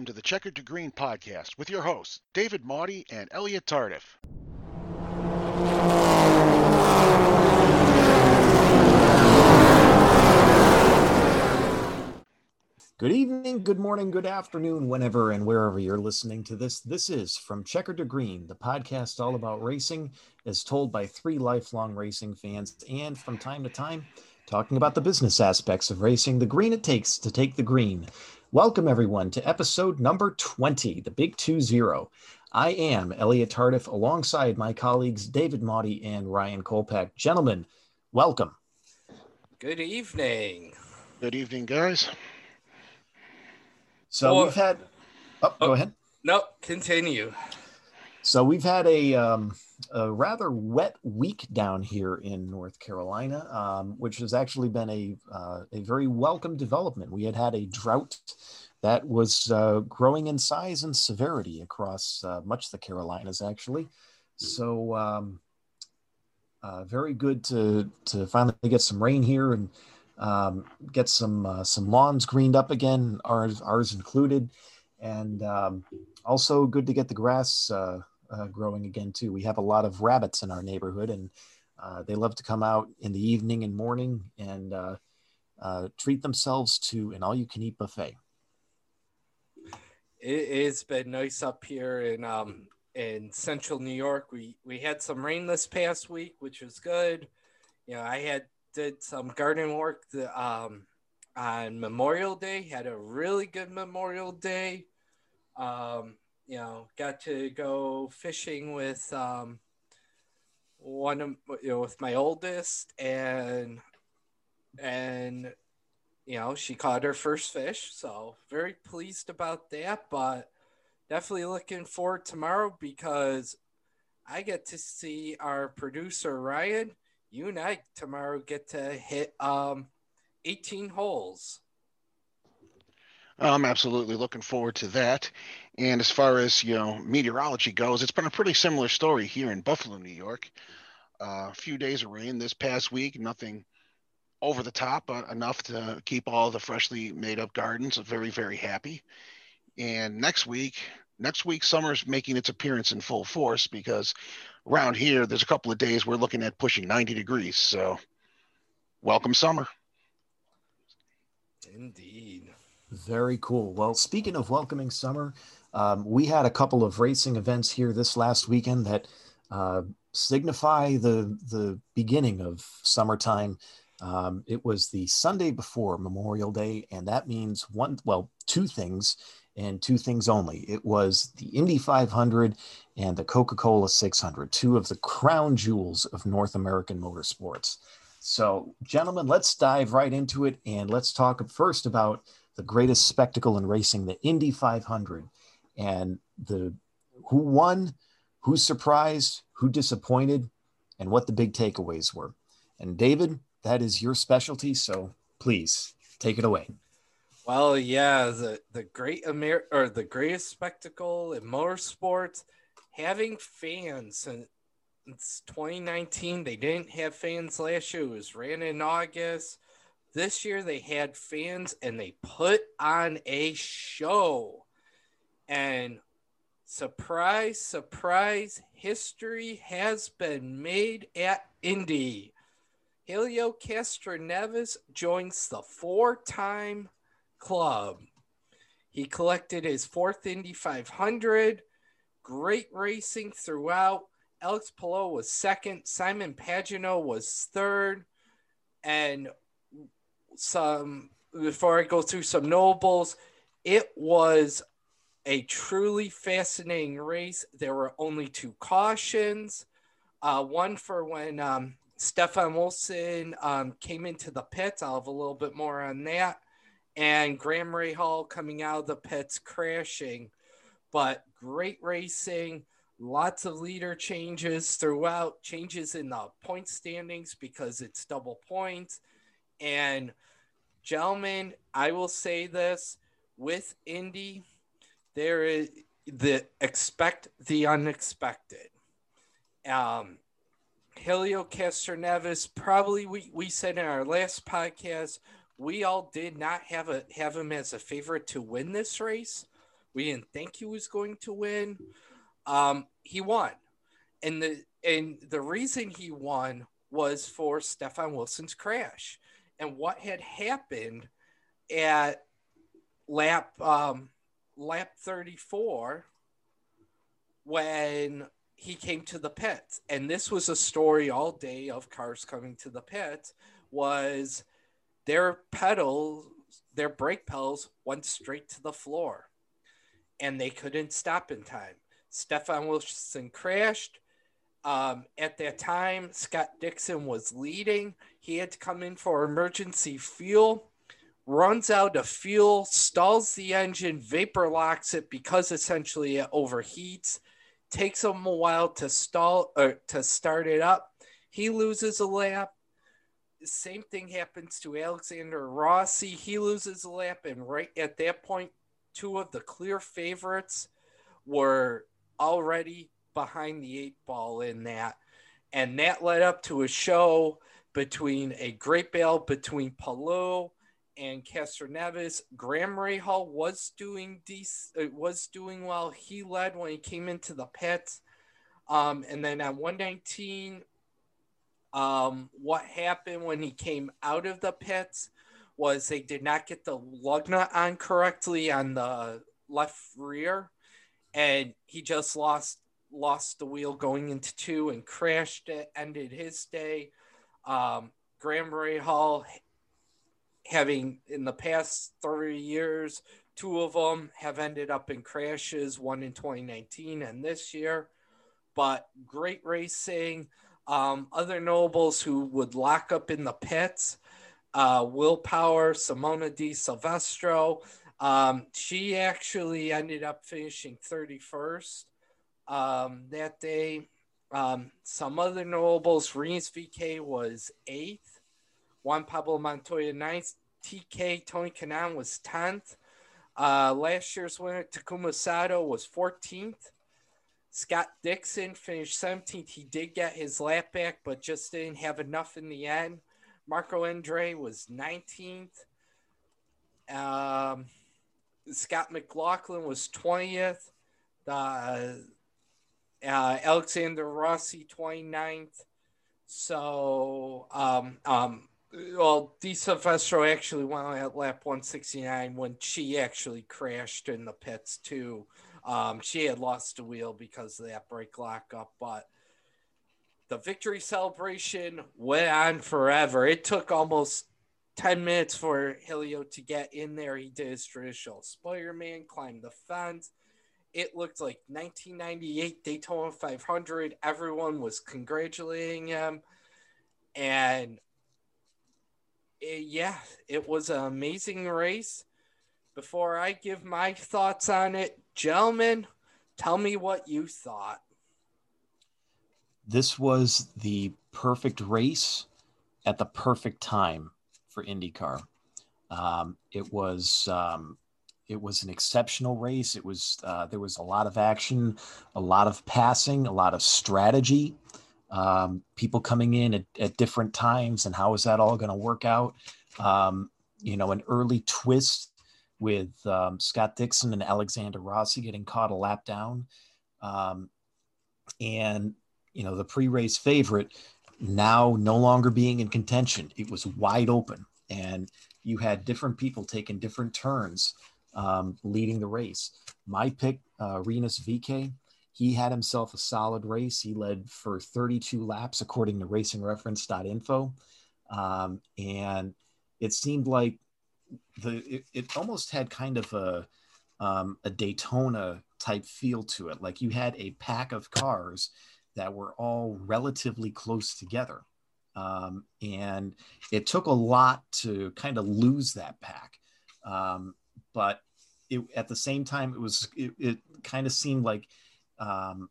Welcome to the Checkered to Green podcast with your hosts, David Maudie and Elliot Tardif. Good evening, good morning, good afternoon, whenever and wherever you're listening to this. This is From Checker to Green, the podcast all about racing, as told by three lifelong racing fans, and from time to time, talking about the business aspects of racing, the green it takes to take the green. Welcome, everyone, to episode number 20, the Big 2 0. I am Elliot Tardif alongside my colleagues David Maudie and Ryan Kolpak. Gentlemen, welcome. Good evening. Good evening, guys. So Well- we've had. Oh, go Oh. ahead. Nope, continue. So we've had a, um, a rather wet week down here in North Carolina, um, which has actually been a uh, a very welcome development. We had had a drought that was uh, growing in size and severity across uh, much of the Carolinas, actually. So um, uh, very good to to finally get some rain here and um, get some uh, some lawns greened up again, ours ours included, and um, also good to get the grass uh, growing again too. We have a lot of rabbits in our neighborhood, and uh, they love to come out in the evening and morning and uh, uh, treat themselves to an all-you-can-eat buffet. It has been nice up here in um in central New York. We we had some rain this past week, which was good. You know, I had did some garden work um on Memorial Day. Had a really good Memorial Day. Um, you know, got to go fishing with um one of you know with my oldest and and you know, she caught her first fish, so very pleased about that. But definitely looking forward tomorrow because I get to see our producer Ryan. You and I tomorrow get to hit um 18 holes. I'm absolutely looking forward to that. And as far as you know, meteorology goes, it's been a pretty similar story here in Buffalo, New York. Uh, a few days of rain this past week, nothing over the top, but enough to keep all the freshly made up gardens very, very happy. And next week, next week, summer's making its appearance in full force because around here, there's a couple of days we're looking at pushing 90 degrees. So, welcome summer. Indeed. Very cool. Well, speaking of welcoming summer, um, we had a couple of racing events here this last weekend that uh, signify the the beginning of summertime. Um, it was the Sunday before Memorial Day, and that means one, well, two things, and two things only. It was the Indy 500 and the Coca Cola 600, two of the crown jewels of North American motorsports. So, gentlemen, let's dive right into it, and let's talk first about the greatest spectacle in racing, the Indy 500, and the who won, who surprised, who disappointed, and what the big takeaways were. And David, that is your specialty, so please take it away. Well, yeah, the the great Amer or the greatest spectacle in motorsports, having fans since 2019. They didn't have fans last year. It was ran in August. This year they had fans and they put on a show. And surprise, surprise, history has been made at Indy. Helio Castroneves joins the four-time club. He collected his fourth Indy 500. Great racing throughout. Alex Palou was second. Simon Pagenaud was third. And some before I go through some nobles, it was a truly fascinating race. There were only two cautions. Uh, one for when um, Stefan Wilson um, came into the pits. I'll have a little bit more on that. And Graham Rahal coming out of the pits crashing. But great racing, lots of leader changes throughout, changes in the point standings because it's double points. And gentlemen, I will say this with Indy, there is the expect the unexpected. Um, Helio Castroneves, probably we, we said in our last podcast, we all did not have a have him as a favorite to win this race, We didn't think he was going to win. Um, he won, and the and the reason he won was for Stefan Wilson's crash and what had happened at lap um, lap 34 when he came to the pit and this was a story all day of cars coming to the pit was their pedals their brake pedals went straight to the floor and they couldn't stop in time. Stefan wilson crashed um, at that time scott dixon was leading he had to come in for emergency fuel runs out of fuel, stalls the engine, vapor locks it because essentially it overheats. Takes him a while to stall or to start it up. He loses a lap. The same thing happens to Alexander Rossi. He loses a lap, and right at that point, two of the clear favorites were already behind the eight ball in that. And that led up to a show between a great battle between Palou and Castro Castroneves. Graham Rahal was doing dec- uh, was doing well. He led when he came into the pit. Um, and then at 119, um, what happened when he came out of the pits was they did not get the lug nut on correctly on the left rear, and he just lost lost the wheel going into two and crashed it, ended his day. Um, Graham Rahal, having in the past 30 years, two of them have ended up in crashes, one in 2019 and this year. But great racing. Um, other nobles who would lock up in the pits, uh, Will Power, Simona Di Silvestro. Um, she actually ended up finishing 31st um, that day. Um, some other nobles, Rinus VeeKay was eighth. Juan Pablo Montoya ninth. TK Tony Kanaan was 10th. Uh, last year's winner, Takuma Sato, was 14th. Scott Dixon finished 17th. He did get his lap back, but just didn't have enough in the end. Marco Andretti was 19th. Um, Scott McLaughlin was 20th. Uh, uh, Alexander Rossi 29th. So um, um, well, Di Silvestro actually went at lap 169 when she actually crashed in the pits too. Um, she had lost a wheel because of that brake lockup, but the victory celebration went on forever. It took almost 10 minutes for Helio to get in there. He did his traditional Spider Man, climbed the fence. It looked like 1998 Daytona 500. Everyone was congratulating him. And it, yeah, it was an amazing race. Before I give my thoughts on it, gentlemen, tell me what you thought. This was the perfect race at the perfect time for IndyCar. Um, it was um, it was an exceptional race. It was uh, there was a lot of action, a lot of passing, a lot of strategy um, people coming in at, at, different times and how is that all going to work out um, you know an early twist with um, scott dixon and alexander rossi getting caught a lap down um, and you know the pre-race favorite now no longer being in contention it was wide open and you had different people taking different turns um, leading the race my pick uh, Rinus VeeKay he had himself a solid race. He led for 32 laps, according to racingreference.info. Um, and it seemed like the it, it, almost had kind of a um, a Daytona type feel to it. Like you had a pack of cars that were all relatively close together. Um, and it took a lot to kind of lose that pack. Um, but it, at the same time, it was, it, it kind of seemed like um,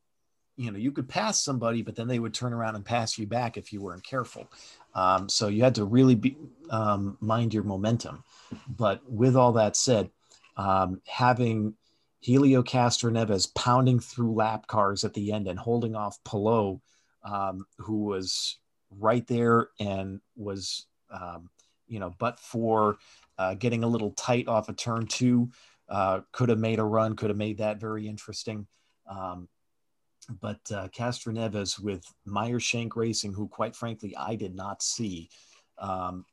you know, you could pass somebody, but then they would turn around and pass you back if you weren't careful. Um, so you had to really be, um, mind your momentum. But with all that said, um, having Helio Castroneves pounding through lap cars at the end and holding off Palou, um, who was right there and was, um, you know, but for uh, getting a little tight off a of turn two, uh, could have made a run, could have made that very interesting. Um, but uh, Castroneves with Meyershank Racing, who quite frankly I did not see um,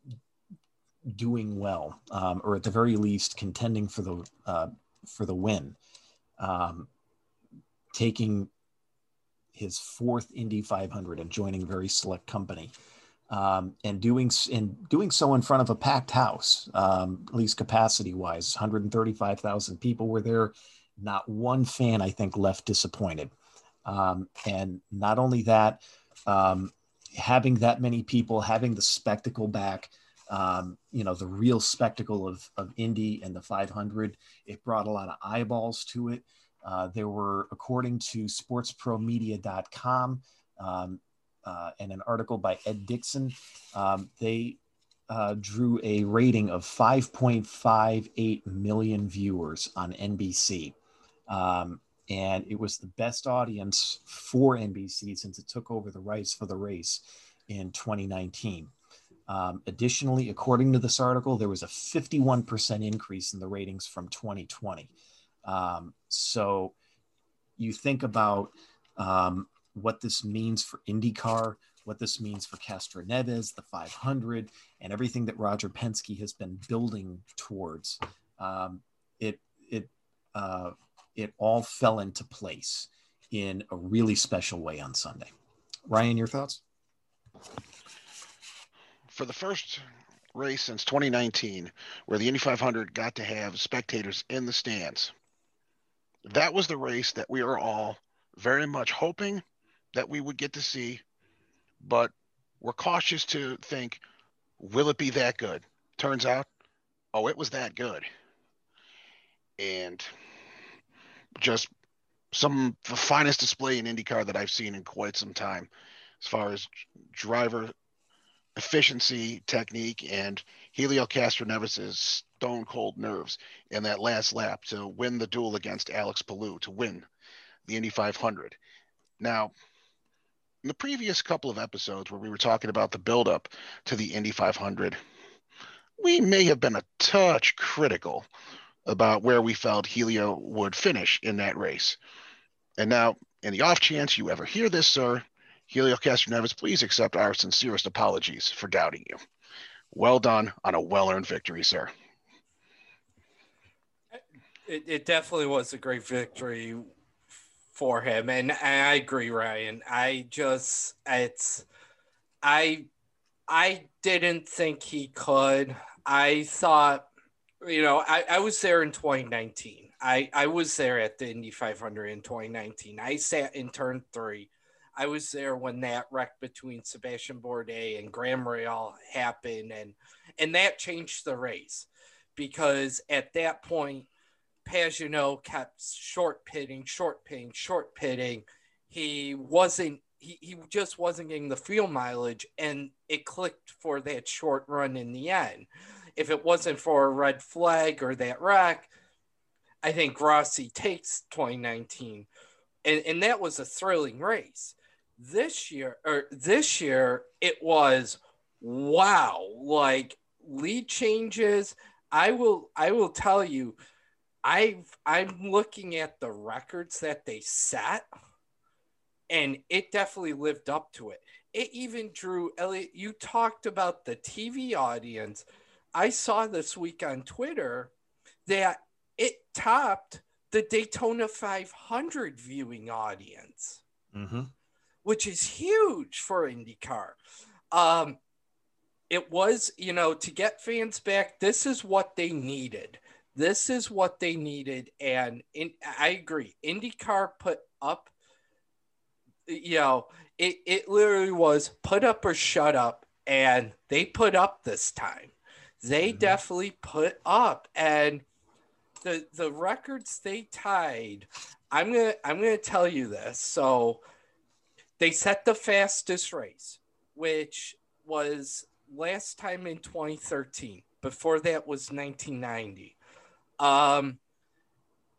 doing well, um, or at the very least contending for the uh, for the win, um, taking his fourth Indy 500 and joining very select company. Um, and doing and doing so in front of a packed house, um, at least capacity wise, 135,000 people were there. Not one fan, I think, left disappointed. Um, and not only that, um, having that many people, having the spectacle back, um, you know, the real spectacle of, of Indy and the 500, it brought a lot of eyeballs to it. Uh, there were, according to sportspromedia.com um, uh, and an article by Ed Dixon, um, they uh, drew a rating of 5.58 million viewers on NBC. Um, and it was the best audience for NBC since it took over the rights for the race in 2019. Um, additionally, according to this article, there was a 51% increase in the ratings from 2020. Um, so you think about um, what this means for IndyCar, what this means for Castroneves, the 500, and everything that Roger Penske has been building towards. Um, it it uh, it all fell into place in a really special way on Sunday. Ryan, your thoughts? For the first race since 2019, where the Indy 500 got to have spectators in the stands, that was the race that we are all very much hoping that we would get to see, but we're cautious to think, will it be that good? Turns out, oh, it was that good. And just some the finest display in IndyCar that I've seen in quite some time, as far as driver efficiency, technique, and Helio Castroneves' stone cold nerves in that last lap to win the duel against Alex Palou to win the Indy 500. Now, in the previous couple of episodes where we were talking about the buildup to the Indy 500, we may have been a touch critical about where we felt Helio would finish in that race. And now, in the off chance you ever hear this, sir, Helio Castroneves, please accept our sincerest apologies for doubting you. Well done on a well earned victory, sir. It, it definitely was a great victory for him. And, and I agree, Ryan. I just, it's, I, I didn't think he could. I thought you know, I, I was there in 2019. I, I was there at the Indy 500 in 2019. I sat in turn three. I was there when that wreck between Sebastian Bourdais and Graham Rahal happened, and and that changed the race because at that point, Pagenaud kept short pitting, short pitting, short pitting. He wasn't. He, he just wasn't getting the fuel mileage, and it clicked for that short run in the end if it wasn't for a red flag or that wreck, I think Rossi takes 2019. And, and that was a thrilling race. This year, or this year, it was wow, like lead changes. I will I will tell you, I I'm looking at the records that they set, and it definitely lived up to it. It even drew Elliot. You talked about the TV audience I saw this week on Twitter that it topped the Daytona 500 viewing audience, mm-hmm. which is huge for IndyCar. Um, it was, you know, to get fans back, this is what they needed. This is what they needed. And in, I agree. IndyCar put up, you know, it, it literally was put up or shut up. And they put up this time they mm-hmm. definitely put up and the the records they tied i'm gonna i'm gonna tell you this so they set the fastest race which was last time in 2013 before that was 1990 um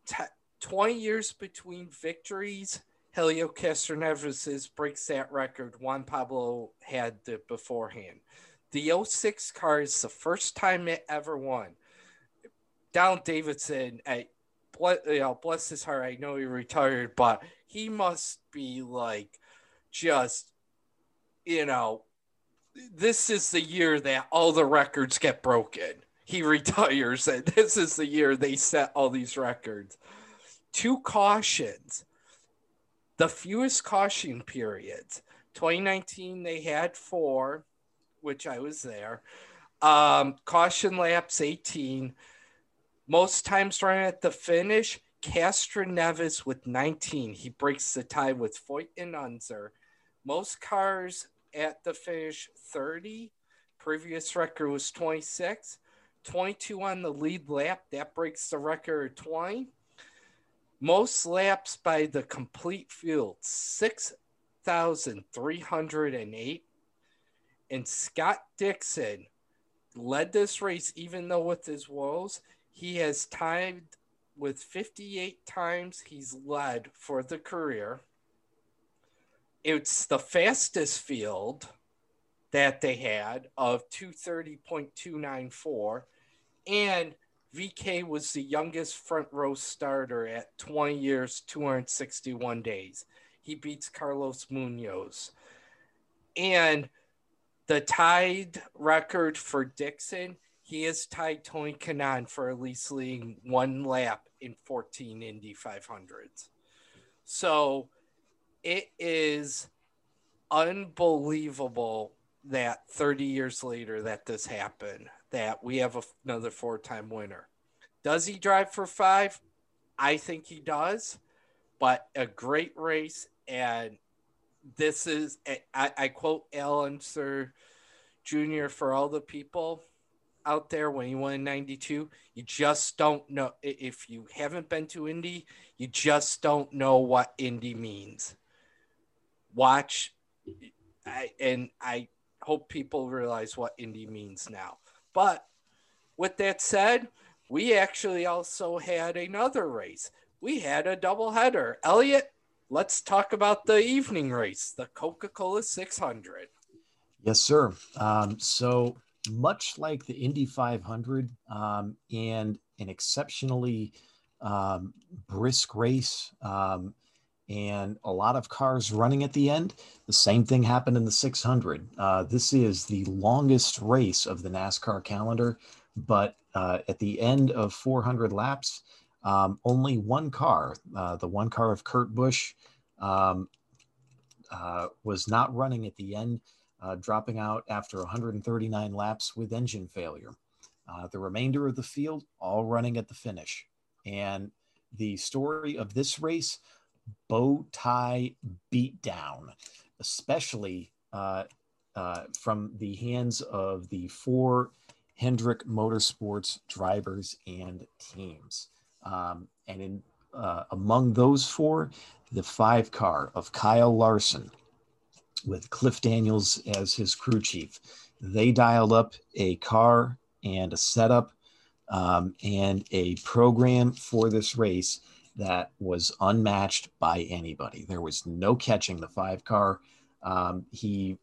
t- 20 years between victories Helio Castroneves breaks that record. Juan Pablo had it beforehand. The 06 car is the first time it ever won. Donald Davidson, I, you know, bless his heart, I know he retired, but he must be like just, you know, this is the year that all the records get broken. He retires, and this is the year they set all these records. Two cautions, the fewest caution periods. 2019, they had four, which I was there. Um, caution laps 18. Most times running at the finish, Castroneves with 19. He breaks the tie with Foyt and Unser. Most cars at the finish 30. Previous record was 26. 22 on the lead lap. That breaks the record 20. Most laps by the complete field 6,308. And Scott Dixon led this race, even though with his woes, he has tied with 58 times he's led for the career. It's the fastest field that they had of 230.294. And VeeKay was the youngest front row starter at 20 years, 261 days. He beats Carlos Munoz. And the tied record for Dixon, he has tied Tony Kanaan for at least leading one lap in 14 Indy 500s. So it is unbelievable that 30 years later that this happened, that we have another four-time winner. Does he drive for five? I think he does, but a great race. And this is, I, I quote Alan Unser Jr. for all the people out there when you won in 92 you just don't know if you haven't been to indy you just don't know what indy means watch I, and i hope people realize what indy means now but with that said we actually also had another race. We had a double header elliot let's talk about the evening race the coca-cola 600 yes sir. Um, so much like the Indy 500 um, and an exceptionally um, brisk race um, and a lot of cars running at the end, the same thing happened in the 600. Uh, this is the longest race of the NASCAR calendar, but uh, at the end of 400 laps, um, only one car, uh, the one car of Kurt Busch, um, uh, was not running at the end uh, dropping out after 139 laps with engine failure. Uh, the remainder of the field all running at the finish. And the story of this race, bow tie beatdown, especially uh, uh, from the hands of the four Hendrick Motorsports drivers and teams. Um, and in uh, among those four, the five car of Kyle Larson, with Cliff Daniels as his crew chief. They dialed up a car and a setup um, and a program for this race that was unmatched by anybody. There was no catching the five car. Um, he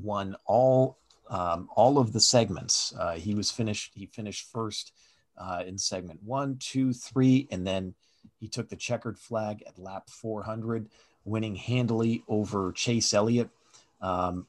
won all um, all of the segments. Uh, he was finished. He finished first uh, in segment one, two, three, and then he took the checkered flag at lap 400 winning handily over Chase Elliott. Um,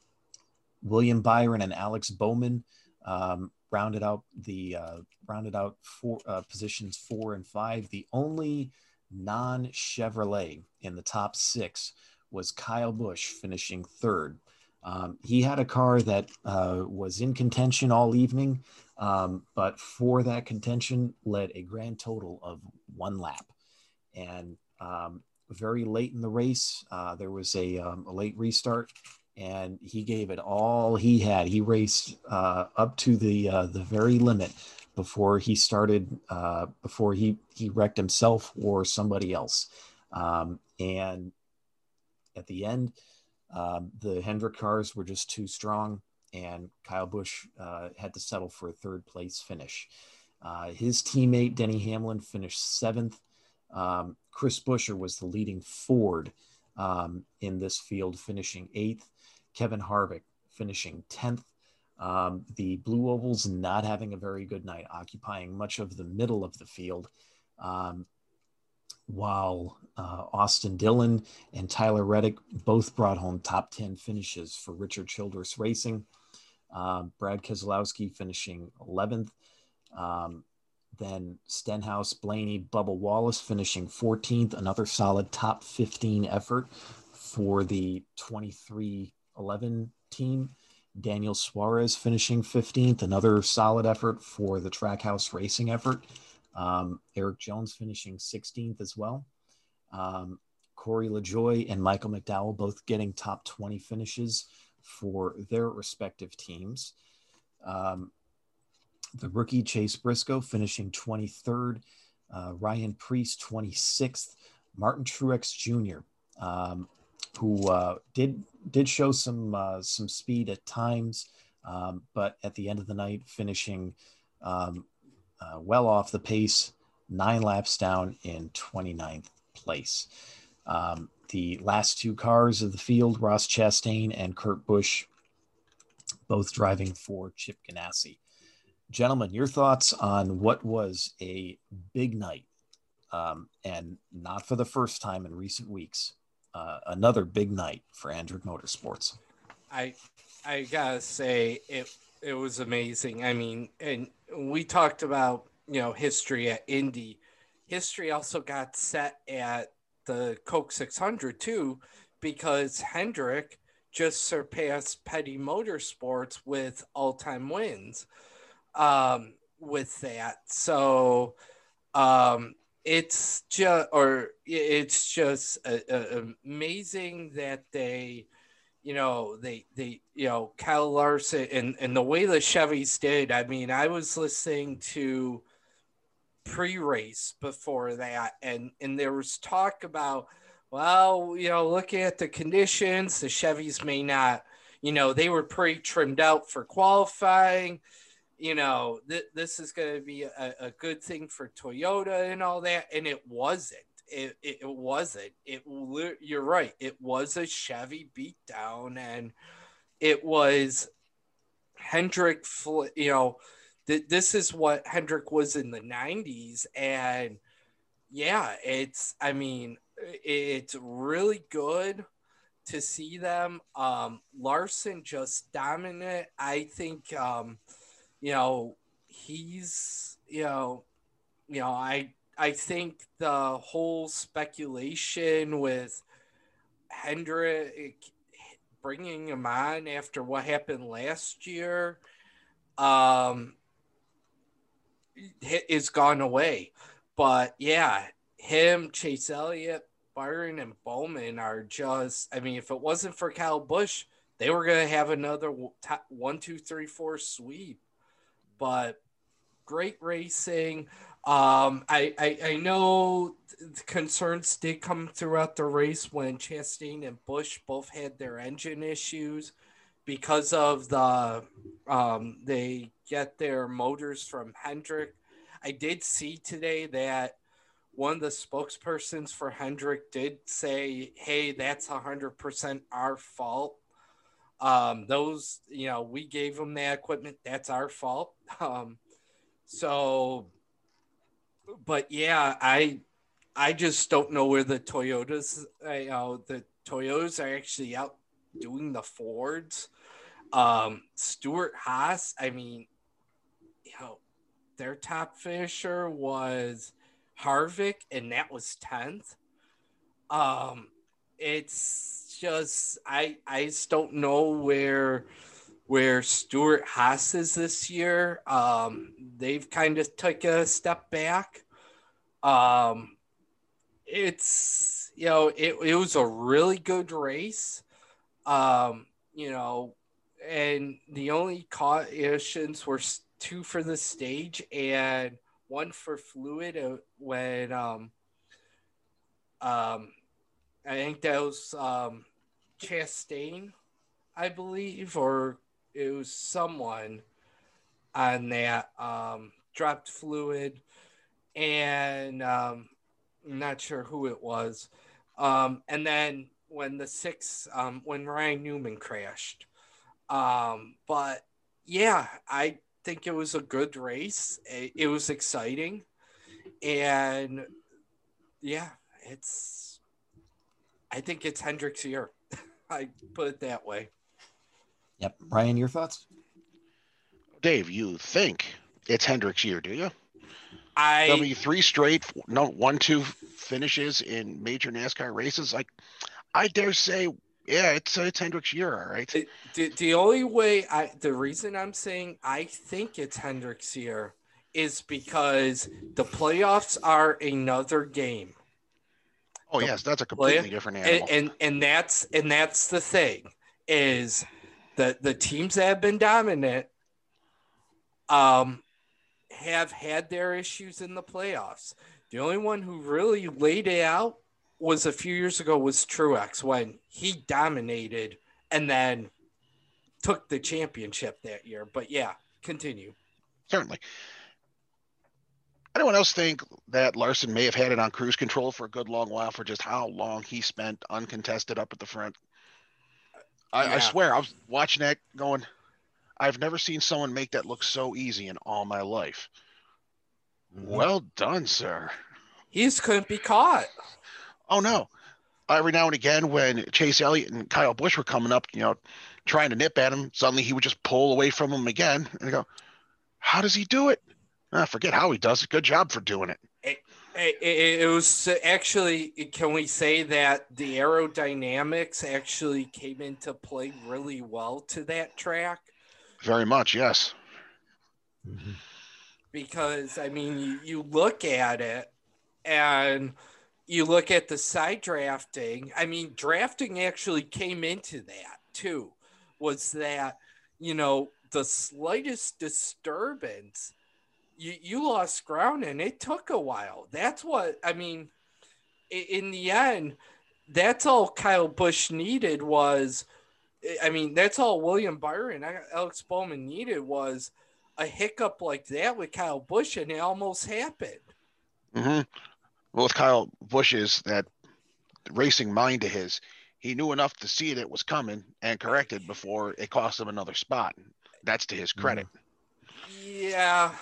William Byron and Alex Bowman um, rounded out the uh, rounded out four uh, positions four and five. The only non Chevrolet in the top six was Kyle Busch, finishing third. Um, he had a car that uh, was in contention all evening, um, but for that contention led a grand total of one lap. And um, very late in the race. Uh, there was a, um, a, late restart, and he gave it all he had. He raced uh, up to the uh, the very limit before he started uh, before he he wrecked himself or somebody else. Um, and at the end, um, the Hendrick cars were just too strong, and Kyle Busch uh, had to settle for a third place finish. Uh, his teammate Denny Hamlin finished seventh. Um, Chris Buescher was the leading Ford um, in this field, finishing eighth. Kevin Harvick finishing 10th. Um, the Blue Ovals not having a very good night, occupying much of the middle of the field. Um, while uh, Austin Dillon and Tyler Reddick both brought home top 10 finishes for Richard Childress Racing. Um, Brad Keselowski finishing 11th. Um, then Stenhouse, Blaney, Bubba Wallace finishing 14th. Another solid top 15 effort for the 23XI team. Daniel Suarez finishing 15th. Another solid effort for the Trackhouse Racing effort. Um, Erik Jones finishing 16th as well. Um, Corey LaJoie and Michael McDowell both getting top 20 finishes for their respective teams. Um, the rookie Chase Briscoe finishing 23rd, uh, Ryan Preece 26th, Martin Truex Jr., um, who uh, did did show some uh, some speed at times, um, but at the end of the night finishing um, uh, well off the pace, nine laps down in 29th place. Um, the last two cars of the field, Ross Chastain and Kurt Busch, both driving for Chip Ganassi. Gentlemen, your thoughts on what was a big night um, and not for the first time in recent weeks, uh, another big night for Hendrick Motorsports. I I gotta say it it was amazing. I mean, and we talked about you know history at Indy. History also got set at the Coke 600 too, because Hendrick just surpassed Petty Motorsports with all-time wins. Um, with that, so um, it's just or it's just amazing that they you know, they they you know Kyle Larson and and the way the Chevys did. I mean, I was listening to pre-race before that, and and there was talk about, well, you know, looking at the conditions, the Chevys may not, you know, they were pretty trimmed out for qualifying. You know, th- this is going to be a, a good thing for Toyota and all that, and it wasn't it, it, it wasn't. It you're right. It was a Chevy beatdown, and it was Hendrick. You know, th- this is what Hendrick was in the '90s, and yeah, it's. I mean, it's really good to see them. Um, Larson just dominant. I think. Um, you know, he's. You know, you know, I I think the whole speculation with Hendrick bringing him on after what happened last year um, is gone away. But yeah, him, Chase Elliott, Byron, and Bowman are just, I mean, if it wasn't for Kyle Busch, they were going to have another one, two, three, four sweep. But great racing. Um, I, I, I know concerns did come throughout the race when Chastain and Busch both had their engine issues because of the um, they get their motors from Hendrick. I did see today that one of the spokespersons for Hendrick did say, "Hey, that's hundred percent our fault." Um, those, you know, we gave them that equipment. That's our fault. Um, so but yeah, I I just don't know where the Toyotas, you know, the Toyotas are actually out doing the Fords. Um, Stewart-Haas, I mean, you know, their top finisher was Harvick, and that was tenth. Um, it's just I I just don't know where where Stewart-Haas is this year. Um, they've kind of took a step back. Um, it's you know it, it was a really good race. Um, you know, and the only cautions were two for the stage and one for fluid uh, when um um I think that was um Chastain, I believe, or it was someone on that um, dropped fluid, and um, I'm not sure who it was. Um, and then when the six, um, when Ryan Newman crashed, um, but yeah, I think it was a good race. It, it was exciting, and yeah, it's. I think it's Hendrick's year. I put it that way. Yep, Ryan, your thoughts? Dave, you think it's Hendrick's year, do you? I W three straight, no one two finishes in major NASCAR races. Like, I dare say, yeah, it's it's Hendrick's year, all right. the, the only way I the reason I'm saying I think it's Hendrick's year is because the playoffs are another game. Oh yes, that's a completely different and, animal. and and that's and that's the thing is the the teams that have been dominant um have had their issues in the playoffs the only one who really laid it out was a few years ago was Truex when he dominated and then took the championship that year but yeah continue Certainly. Anyone else think that Larson may have had it on cruise control for a good long while for just how long he spent uncontested up at the front? I, Yeah. I swear, I was watching that going, I've never seen someone make that look so easy in all my life. Mm-hmm. Well done, sir. he just couldn't be caught Oh no. Every now and again, when Chase Elliott and Kyle Busch were coming up, you know, trying to nip at him, suddenly he would just pull away from him again and go, How does he do it? I forget how he does it. Good job for doing it. it, it, it was actually can we say that the aerodynamics actually came into play really well to that track Very much, yes. Because i mean you, you look at it and you look at the side drafting i mean drafting actually came into that too was that you know the slightest disturbance you, you lost ground and it took a while that's what i mean in the end that's all kyle Busch needed was i mean that's all william byron alex bowman needed was a hiccup like that with kyle Busch and it almost happened hmm Well, with Kyle Busch's that racing mind of his, he knew enough to see that it was coming and corrected before it cost him another spot. That's to his credit. Yeah.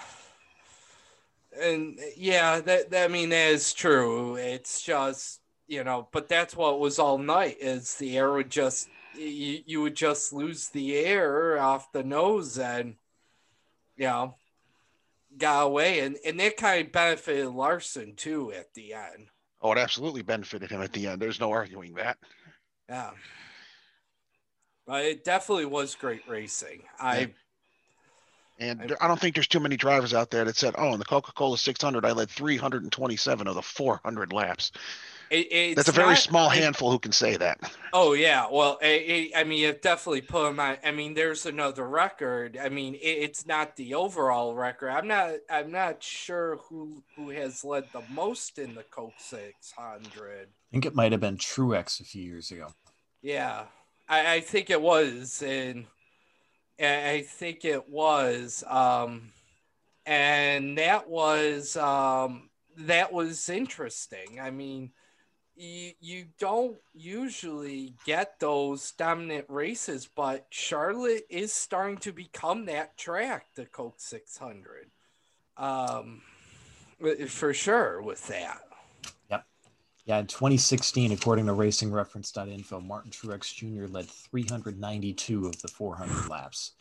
And yeah, that, that I mean that is true. It's just you know, but that's what was all night is the air would just you, you would just lose the air off the nose and you know got away and and that kind of benefited Larson too at the end. Oh, it absolutely benefited him at the end. There's no arguing that. Yeah. But it definitely was great racing. I And I- there, I don't think there's too many drivers out there that said, "Oh, in the Coca-Cola 600, I led 327 of the 400 laps." it, it's That's a very not- small it- handful who can say that. Oh yeah, well, I, I I mean, it definitely put him on. I mean, there's another record. I mean, it, it's not the overall record. I'm not. I'm not sure who who has led the most in the Coke 600. I think it might have been Truex a few years ago. Yeah, I, I think it was, and I think it was, um, and that was um, that was interesting. I mean, you you don't usually get those dominant races, but Charlotte is starting to become that track, the Coke 600, um, for sure with that. Yeah, in 2016, according to RacingReference.info, Martin Truex Jr. led 392 of the 400 laps.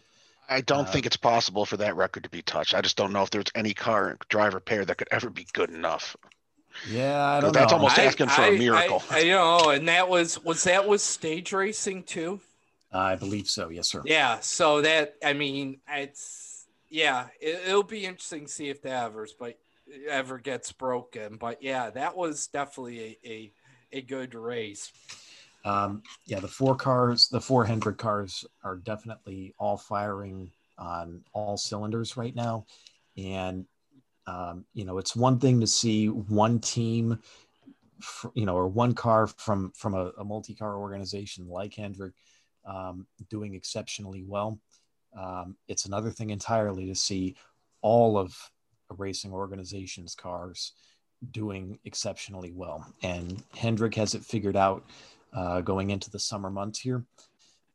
I don't Uh, think it's possible for that record to be touched. I just don't know if there's any car driver pair that could ever be good enough. Yeah, I don't That's know. almost- asking for a miracle. I, I know, and that was was that was stage racing too. I believe so. Yes, sir. Yeah, so that I mean, it's yeah, it, it'll be interesting to see if that ever, but ever gets broken. But yeah, that was definitely a a, a good race. Um, yeah, the four cars, the four Hendrick cars are definitely all firing on all cylinders right now. And, um, you know, it's one thing to see one team, you know, or one car from, from a, a multi-car organization like Hendrick um, doing exceptionally well. Um, it's another thing entirely to see all of racing organization's cars doing exceptionally well. And Hendrick has it figured out uh, going into the summer months here.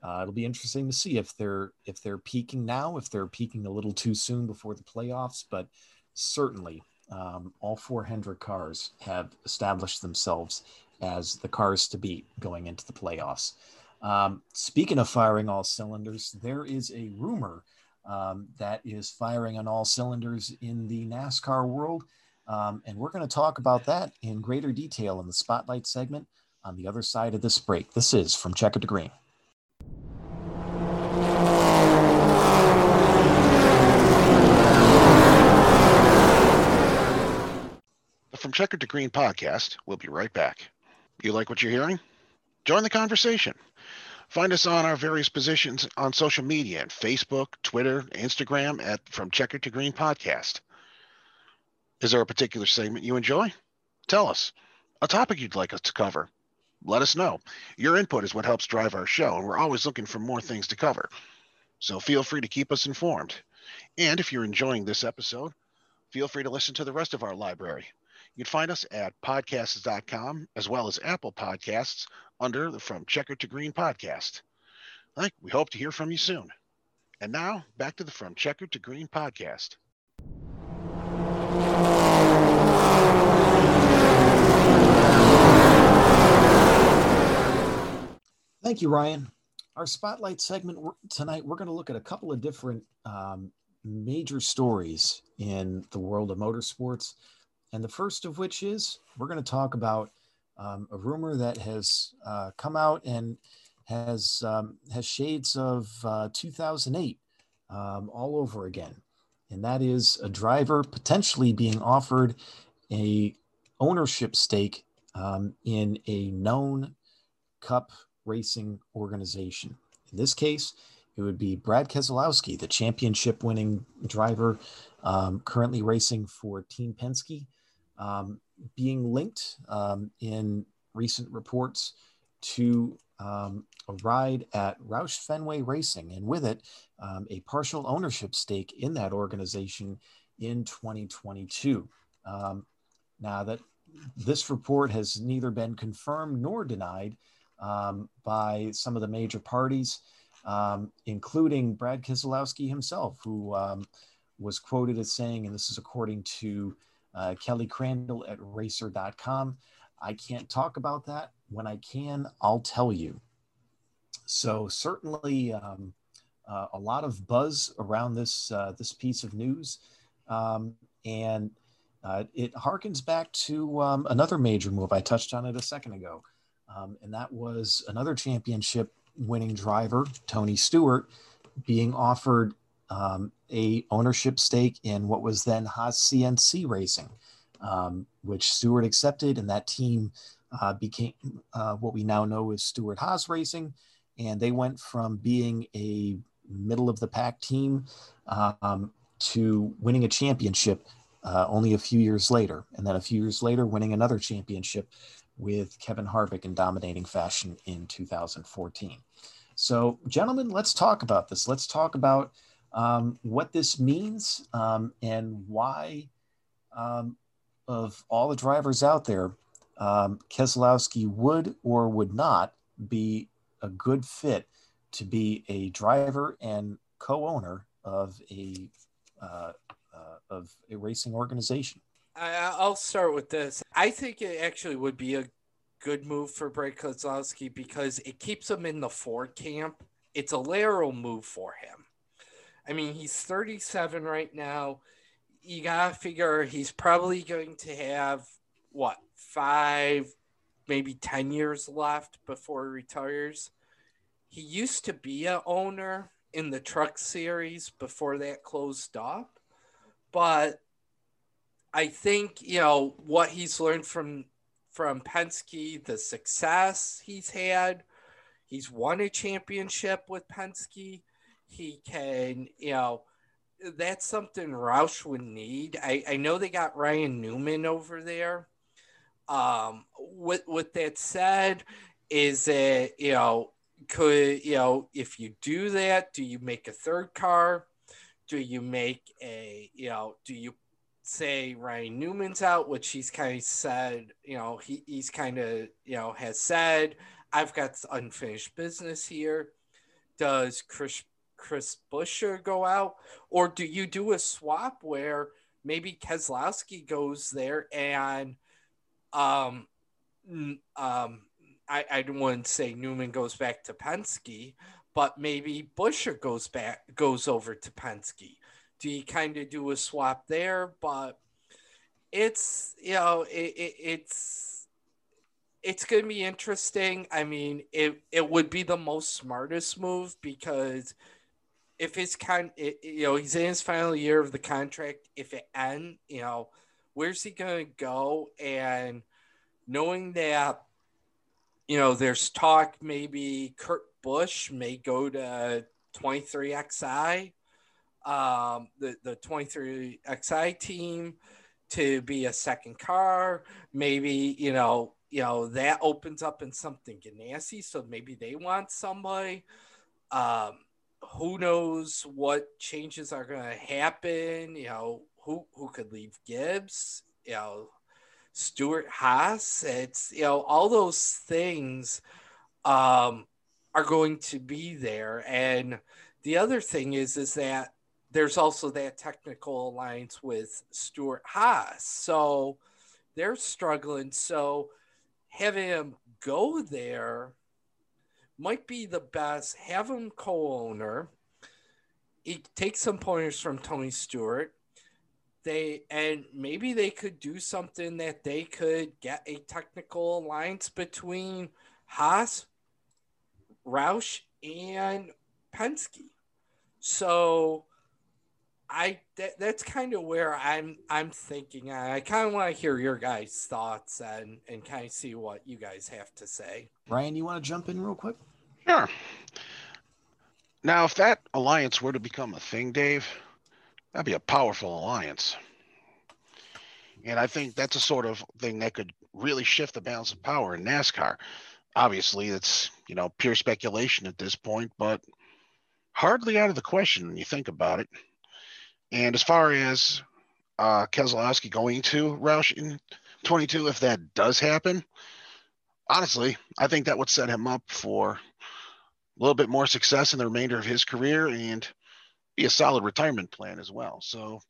uh, it'll be interesting to see if they're if they're peaking now, if they're peaking a little too soon before the playoffs. But certainly, um, all four Hendrick cars have established themselves as the cars to beat going into the playoffs. Um, speaking of firing all cylinders, there is a rumor um, that is firing on all cylinders in the NASCAR world. Um, and we're going to talk about that in greater detail in the Spotlight segment on the other side of this break. This is From Checker to Green. From Checker to Green podcast, we'll be right back. You like what you're hearing? Join the conversation. Find us on our various positions on social media at Facebook, Twitter, Instagram at From Checker to Green Podcast. Is there a particular segment you enjoy? Tell us. A topic you'd like us to cover? Let us know. Your input is what helps drive our show, and we're always looking for more things to cover. So feel free to keep us informed. And if you're enjoying this episode, feel free to listen to the rest of our library. You'd find us at podcasts.com as well as Apple Podcasts under the From Checker to Green podcast. Like, we hope to hear from you soon. And now, back to the From Checker to Green podcast. Thank you, Ryan. Our spotlight segment tonight, we're going to look at a couple of different um, major stories in the world of motorsports. And the first of which is we're going to talk about um, a rumor that has uh, come out and has um, has shades of uh, 2008 um, all over again, and that is a driver potentially being offered a ownership stake um, in a known Cup racing organization. In this case, it would be Brad Keselowski, the championship-winning driver, um, currently racing for Team Penske um, being linked um, in recent reports to um, a ride at Roush Fenway Racing, and with it, um, a partial ownership stake in that organization in 2022. Um, now, that this report has neither been confirmed nor denied um, by some of the major parties, including Brad Keselowski himself, who was quoted as saying, and this is according to uh, Kelly Crandall at racer.com. I can't talk about that. When I can, I'll tell you. So certainly um, uh, a lot of buzz around this uh, this piece of news, um, and uh, it harkens back to um, another major move. I touched on it a second ago, um, and that was another championship winning driver, Tony Stewart, being offered um, a ownership stake in what was then Haas CNC Racing, um, which Stewart accepted, and that team uh, became uh, what we now know as Stewart Haas Racing, and they went from being a middle of the pack team um, to winning a championship uh, only a few years later, and then a few years later winning another championship with Kevin Harvick in dominating fashion in 2014. So, gentlemen, let's talk about this. Let's talk about um, what this means um, and why, um, of all the drivers out there, um, Keselowski would or would not be a good fit to be a driver and co-owner of a uh, uh, of a racing organization. I'll start with this. I think it actually would be a good move for Brad Keselowski because it keeps him in the Ford camp. It's a lateral move for him. I mean, he's 37 right now. You got to figure he's probably going to have what, five, maybe 10 years left before he retires. He used to be a owner in the truck series before that closed up. But I think, you know, what he's learned from from Penske, the success he's had, he's won a championship with Penske he can, you know, that's something Roush would need. I, I know they got Ryan Newman over there. Um, with with that said, is it you know could you know if you do that, do you make a third car? Do you make a you know do you say Ryan Newman's out, which he's kind of said you know he, he's kind of you know has said I've got unfinished business here does Chris Chris Buescher go out, or do you do a swap where maybe Keselowski goes there and um um I, I wouldn't say Newman goes back to Penske, but maybe Buescher goes back goes over to Penske. Do you kind of do a swap there? But it's you know it, it, it's it's going to be interesting. I mean, it it would be the most smartest move because if his con, it, you know, he's in his final year of the contract. If it end, you know, where's he going to go? And knowing that, you know, there's talk maybe Kurt Busch may go to 23XI, um, the the 23XI team to be a second car. Maybe you know, you know that opens up in something Ganassi, so maybe they want somebody. Um, who knows what changes are going to happen? You know, who who could leave Gibbs? You know, Stewart-Haas. It's you know all those things um, are going to be there, and the other thing is is that there's also that technical alliance with Stewart-Haas, so they're struggling. So having him go there might be the best. Have him co-owner. He takes some pointers from Tony Stewart. They and maybe they could do something that they could get a technical alliance between Haas, Roush, and Penske. So I that, that's kind of where I'm I'm thinking. I kind of want to hear your guys' thoughts and and kind of see what you guys have to say. Ryan, you want to jump in real quick? Sure. Now, if that alliance were to become a thing, Dave, that'd be a powerful alliance. And I think that's a sort of thing that could really shift the balance of power in NASCAR. Obviously, it's you know pure speculation at this point, but hardly out of the question when you think about it. And as far as uh, Keselowski going to Roush in 22, if that does happen, honestly, I think that would set him up for a little bit more success in the remainder of his career and be a solid retirement plan as well. So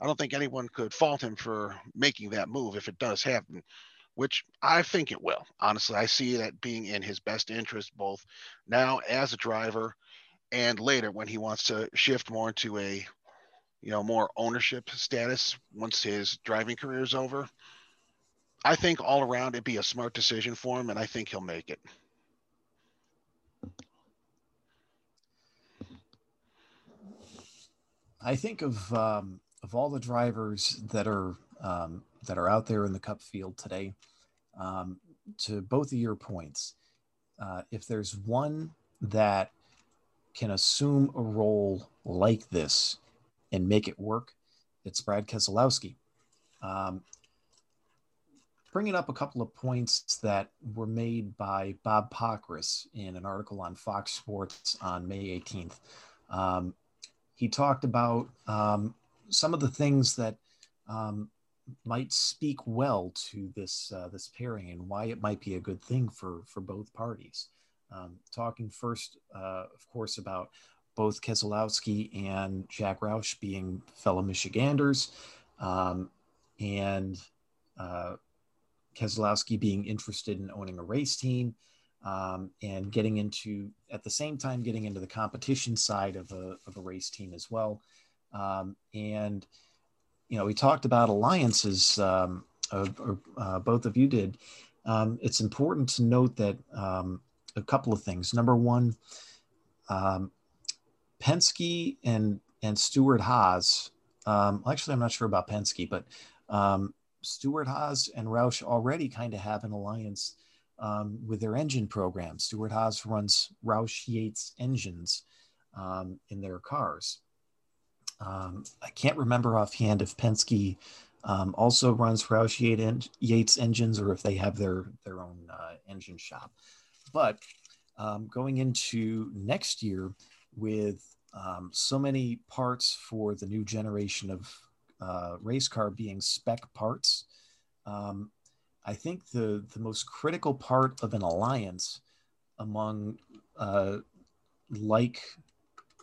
I don't think anyone could fault him for making that move if it does happen, which I think it will. Honestly, I see that being in his best interest both now as a driver and later when he wants to shift more into a you know, more ownership status once his driving career is over. I think all around it'd be a smart decision for him, and I think he'll make it. I think of um, of all the drivers that are um, that are out there in the Cup field today. Um, to both of your points, uh, if there's one that can assume a role like this and make it work, it's Brad Keselowski. Um, bringing up a couple of points that were made by Bob Pockrass in an article on Fox Sports on May 18th. Um, he talked about um, some of the things that um, might speak well to this uh, this pairing and why it might be a good thing for for both parties. Um, talking first, uh, of course, about both Keselowski and Jack Roush being fellow Michiganders, um, and uh, Keselowski being interested in owning a race team um, and getting into, at the same time, getting into the competition side of a, of a race team as well. Um, and, you know, we talked about alliances, um, uh, both of you did. Um, it's important to note that um, a couple of things. Number one, um, Penske and and Stewart-Haas. Um, actually, I'm not sure about Penske, but um, Stewart-Haas and Roush already kind of have an alliance um, with their engine program. Stewart-Haas runs Roush Yates engines um, in their cars. Um, I can't remember offhand if Penske um, also runs Roush Yates engines or if they have their their own uh, engine shop. But going into next year with um, so many parts for the new generation of uh, race car being spec parts. Um, I think the the most critical part of an alliance among uh, like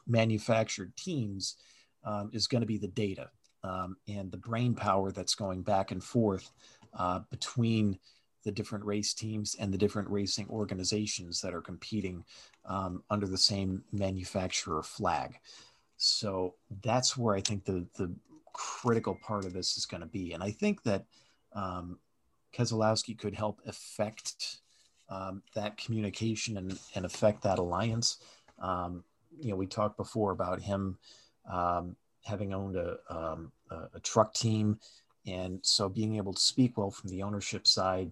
manufactured teams um, is going to be the data um, and the brain power that's going back and forth uh, between the different race teams and the different racing organizations that are competing um, under the same manufacturer flag. So that's where I think the the critical part of this is going to be, and I think that um, Keselowski could help affect um, that communication and, and affect that alliance. Um, you know, we talked before about him um, having owned a, um, a, a, truck team, and so being able to speak well from the ownership side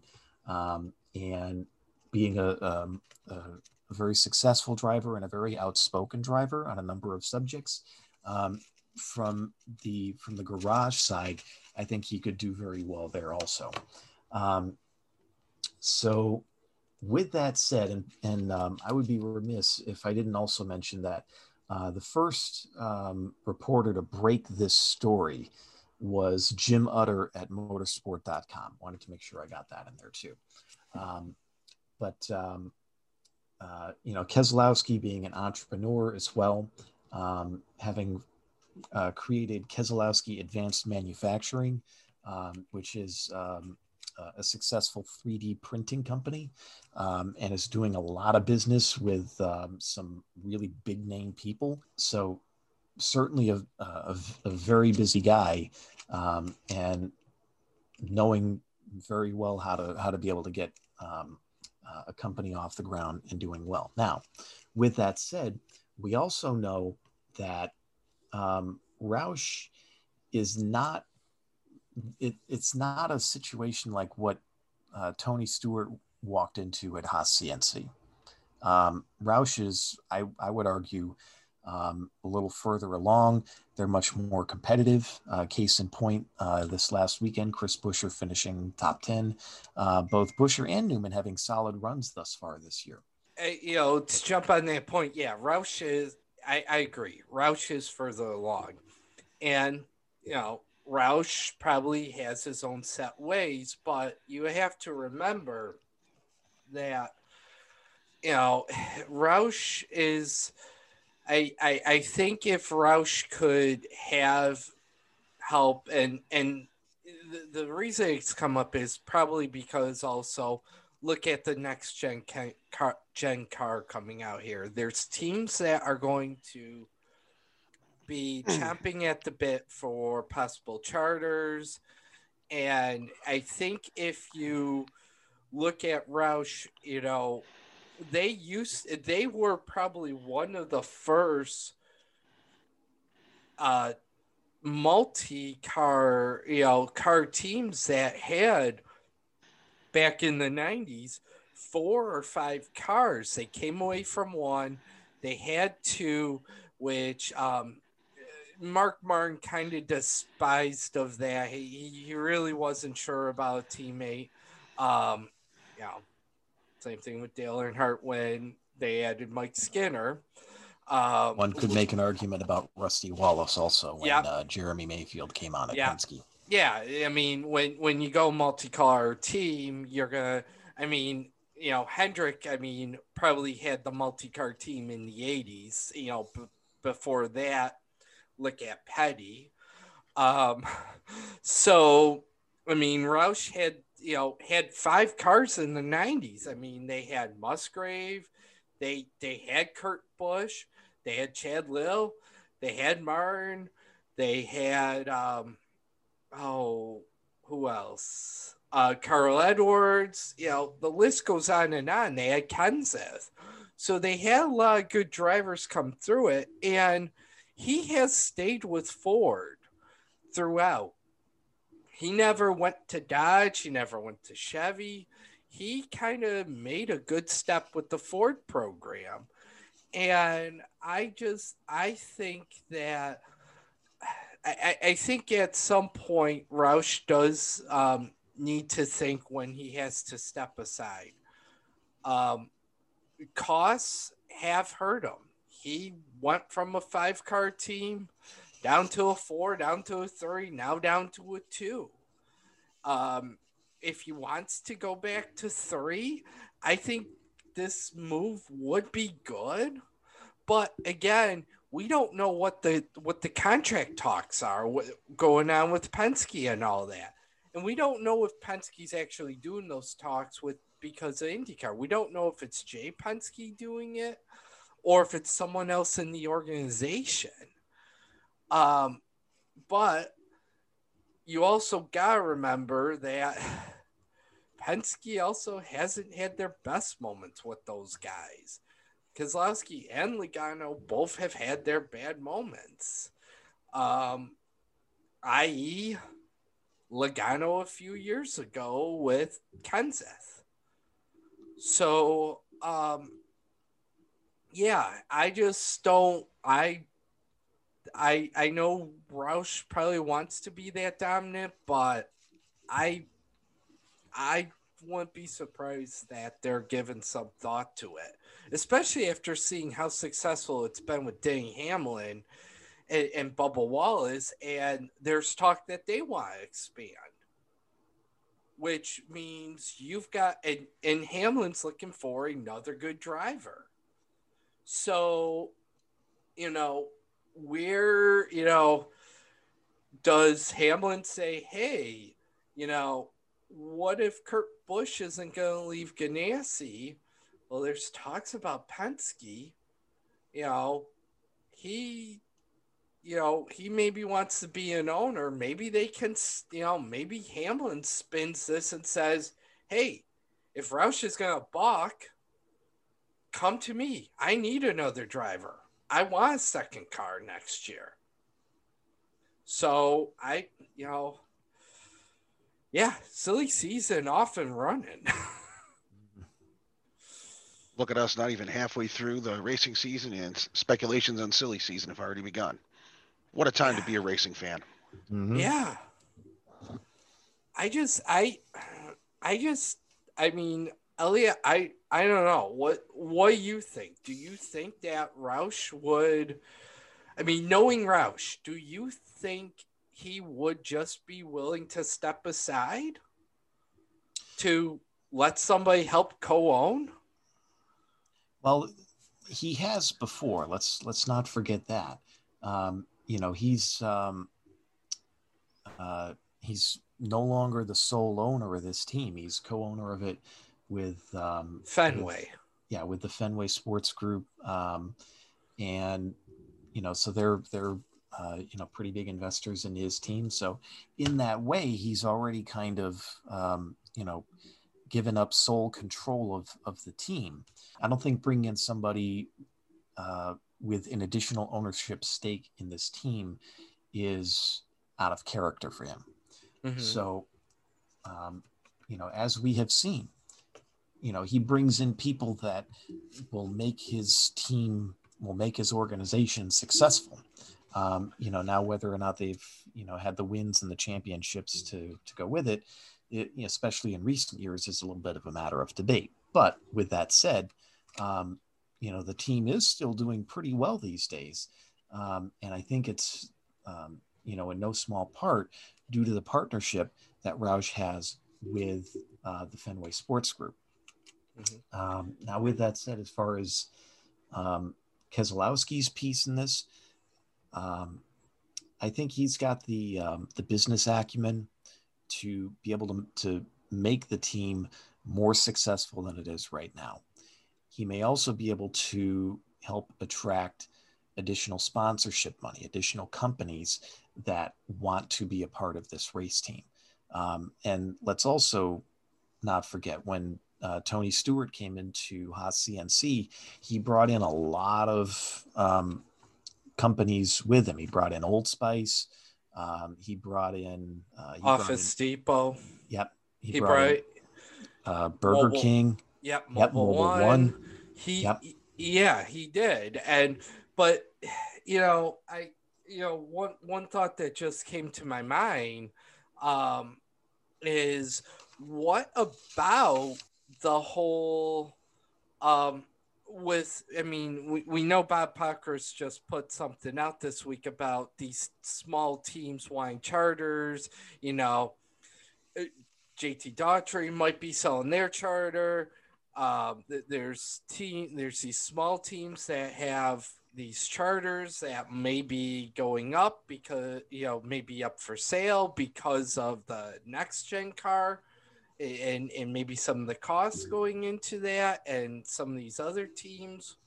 um, and being a, um, a, a, very successful driver and a very outspoken driver on a number of subjects. Um, from the from the garage side, I think he could do very well there also. Um, so, with that said, and, and um, I would be remiss if I didn't also mention that uh, the first reporter to break this story was Jim Utter at motorsport.com. Wanted to make sure I got that in there too. Um, but, um, uh, you know, Keselowski being an entrepreneur as well, um, having uh, created Keselowski Advanced Manufacturing, um, which is um, a successful 3D printing company um, and is doing a lot of business with um, some really big name people. So, certainly a, a, a very busy guy um, and knowing very well how to how to be able to get um, uh, a company off the ground and doing well. Now, with that said, we also know that um, Roush is not it, it's not a situation like what uh, Tony Stewart walked into at Haas CNC. Um, Roush is, I, I would argue, um, a little further along. They're much more competitive. Uh, case in point, uh, this last weekend, Chris Buescher finishing top 10, uh, both Buescher and Newman having solid runs thus far this year. you know, to jump on that point, yeah, Roush is, I, I agree. Roush is further along. And, you know, Roush probably has his own set ways, but you have to remember that you know Roush is I I, I think if Roush could have help and and the, the reason it's come up is probably because also look at the next gen car, gen car coming out here. There's teams that are going to be chomping at the bit for possible charters. And I think if you look at Roush, you know, they used they were probably one of the first uh multi-car, you know, car teams that had back in the 90s four or five cars. They came away from one, they had two, which um Mark Martin kind of despised of that. He, he really wasn't sure about a teammate. Um, yeah, same thing with Dale Earnhardt when they added Mike Skinner. Um, One could make an argument about Rusty Wallace also when yeah. uh, Jeremy Mayfield came on at yeah. Penske. Yeah, I mean when when you go multi-car team, you're gonna. I mean, you know, Hendrick. I mean, probably had the multi-car team in the '80s. You know, b- before that, look at Petty. Um, so, I mean, Roush had, you know, had five cars in the 90s. I mean, they had Musgrave, they they had Kurt Busch, they had Chad Little, they had Martin, they had, um, oh, who else? Uh, Carl Edwards, you know, the list goes on and on. They had Kenseth. So they had a lot of good drivers come through it. And – he has stayed with Ford throughout. He never went to Dodge, he never went to Chevy. He kind of made a good step with the Ford program. And I just, I think that, I, I think at some point Roush does um, need to think when he has to step aside. Um, costs have hurt him he went from a five car team down to a four, down to a three, now down to a two. Um, if he wants to go back to three, I think this move would be good. but again, we don't know what the what the contract talks are what, going on with Penske and all that. And we don't know if Penske's actually doing those talks with because of IndyCar. We don't know if it's Jay Penske doing it or if it's someone else in the organization. Um, but you also gotta remember that Penske also hasn't had their best moments with those guys. Keselowski and Logano both have had their bad moments. Um, i.e., Logano a few years ago with Kenseth. So, um, yeah, I just don't. I, I, I know Roush probably wants to be that dominant, but I, I wouldn't be surprised that they're giving some thought to it, especially after seeing how successful it's been with Denny Hamlin and, and Bubba Wallace. And there's talk that they want to expand, which means you've got, and, and Hamlin's looking for another good driver. So, you know, where, you know, does Hamlin say, hey, you know, what if Kurt Busch isn't going to leave Ganassi? Well, there's talks about Penske. You know, he, you know, he maybe wants to be an owner. Maybe they can, you know, maybe Hamlin spins this and says, hey, if Roush is going to balk, come to me. I need another driver. I want a second car next year. So I, you know, yeah, silly season off and running. Look at us, not even halfway through the racing season, and speculations on silly season have already begun. What a time yeah. to be a racing fan. Mm-hmm. Yeah. I just, I, I just, I mean, Elliot, I, I don't know what, what you think? Do you think that Roush would? I mean, knowing Roush, do you think he would just be willing to step aside to let somebody help co-own? Well, he has before. Let's let's not forget that. Um, you know, he's um, uh, he's no longer the sole owner of this team. He's co-owner of it with um, Fenway. With, yeah, with the Fenway Sports Group, um, and you know, so they're they're uh, you know, pretty big investors in his team. So in that way, he's already kind of, um, you know, given up sole control of, of the team. I don't think bringing in somebody uh, with an additional ownership stake in this team is out of character for him. Mm-hmm. So, um, you know, as we have seen, you know, he brings in people that will make his team, will make his organization successful. Um, you know, now whether or not they've you know had the wins and the championships to to go with it, it especially in recent years, is a little bit of a matter of debate. But with that said, um, you know the team is still doing pretty well these days, um, and I think it's um, you know in no small part due to the partnership that Roush has with uh, the Fenway Sports Group. Mm-hmm. Um, now, with that said, as far as um, Keselowski's piece in this, um, I think he's got the um, the business acumen to be able to, to make the team more successful than it is right now. He may also be able to help attract additional sponsorship money, additional companies that want to be a part of this race team. Um, and let's also not forget when uh, Tony Stewart came into Haas CNC, he brought in a lot of um, companies with him. He brought in Old Spice. Um, he brought in uh, he Office brought in, Depot. Yep. He, he brought, brought in, uh, Burger Mobil, King. Yep. Mobil, yep, Mobil One. One. He, yep. yeah, he did. And, but, you know, I, you know, one, one thought that just came to my mind um, is what about the whole um, with i mean we, we know bob Pockrass just put something out this week about these small teams wanting charters you know uh, jt daugherty might be selling their charter. Um, there's team there's these small teams that have these charters that may be going up because you know maybe up for sale because of the next gen car and and maybe some of the costs mm. going into that and some of these other teams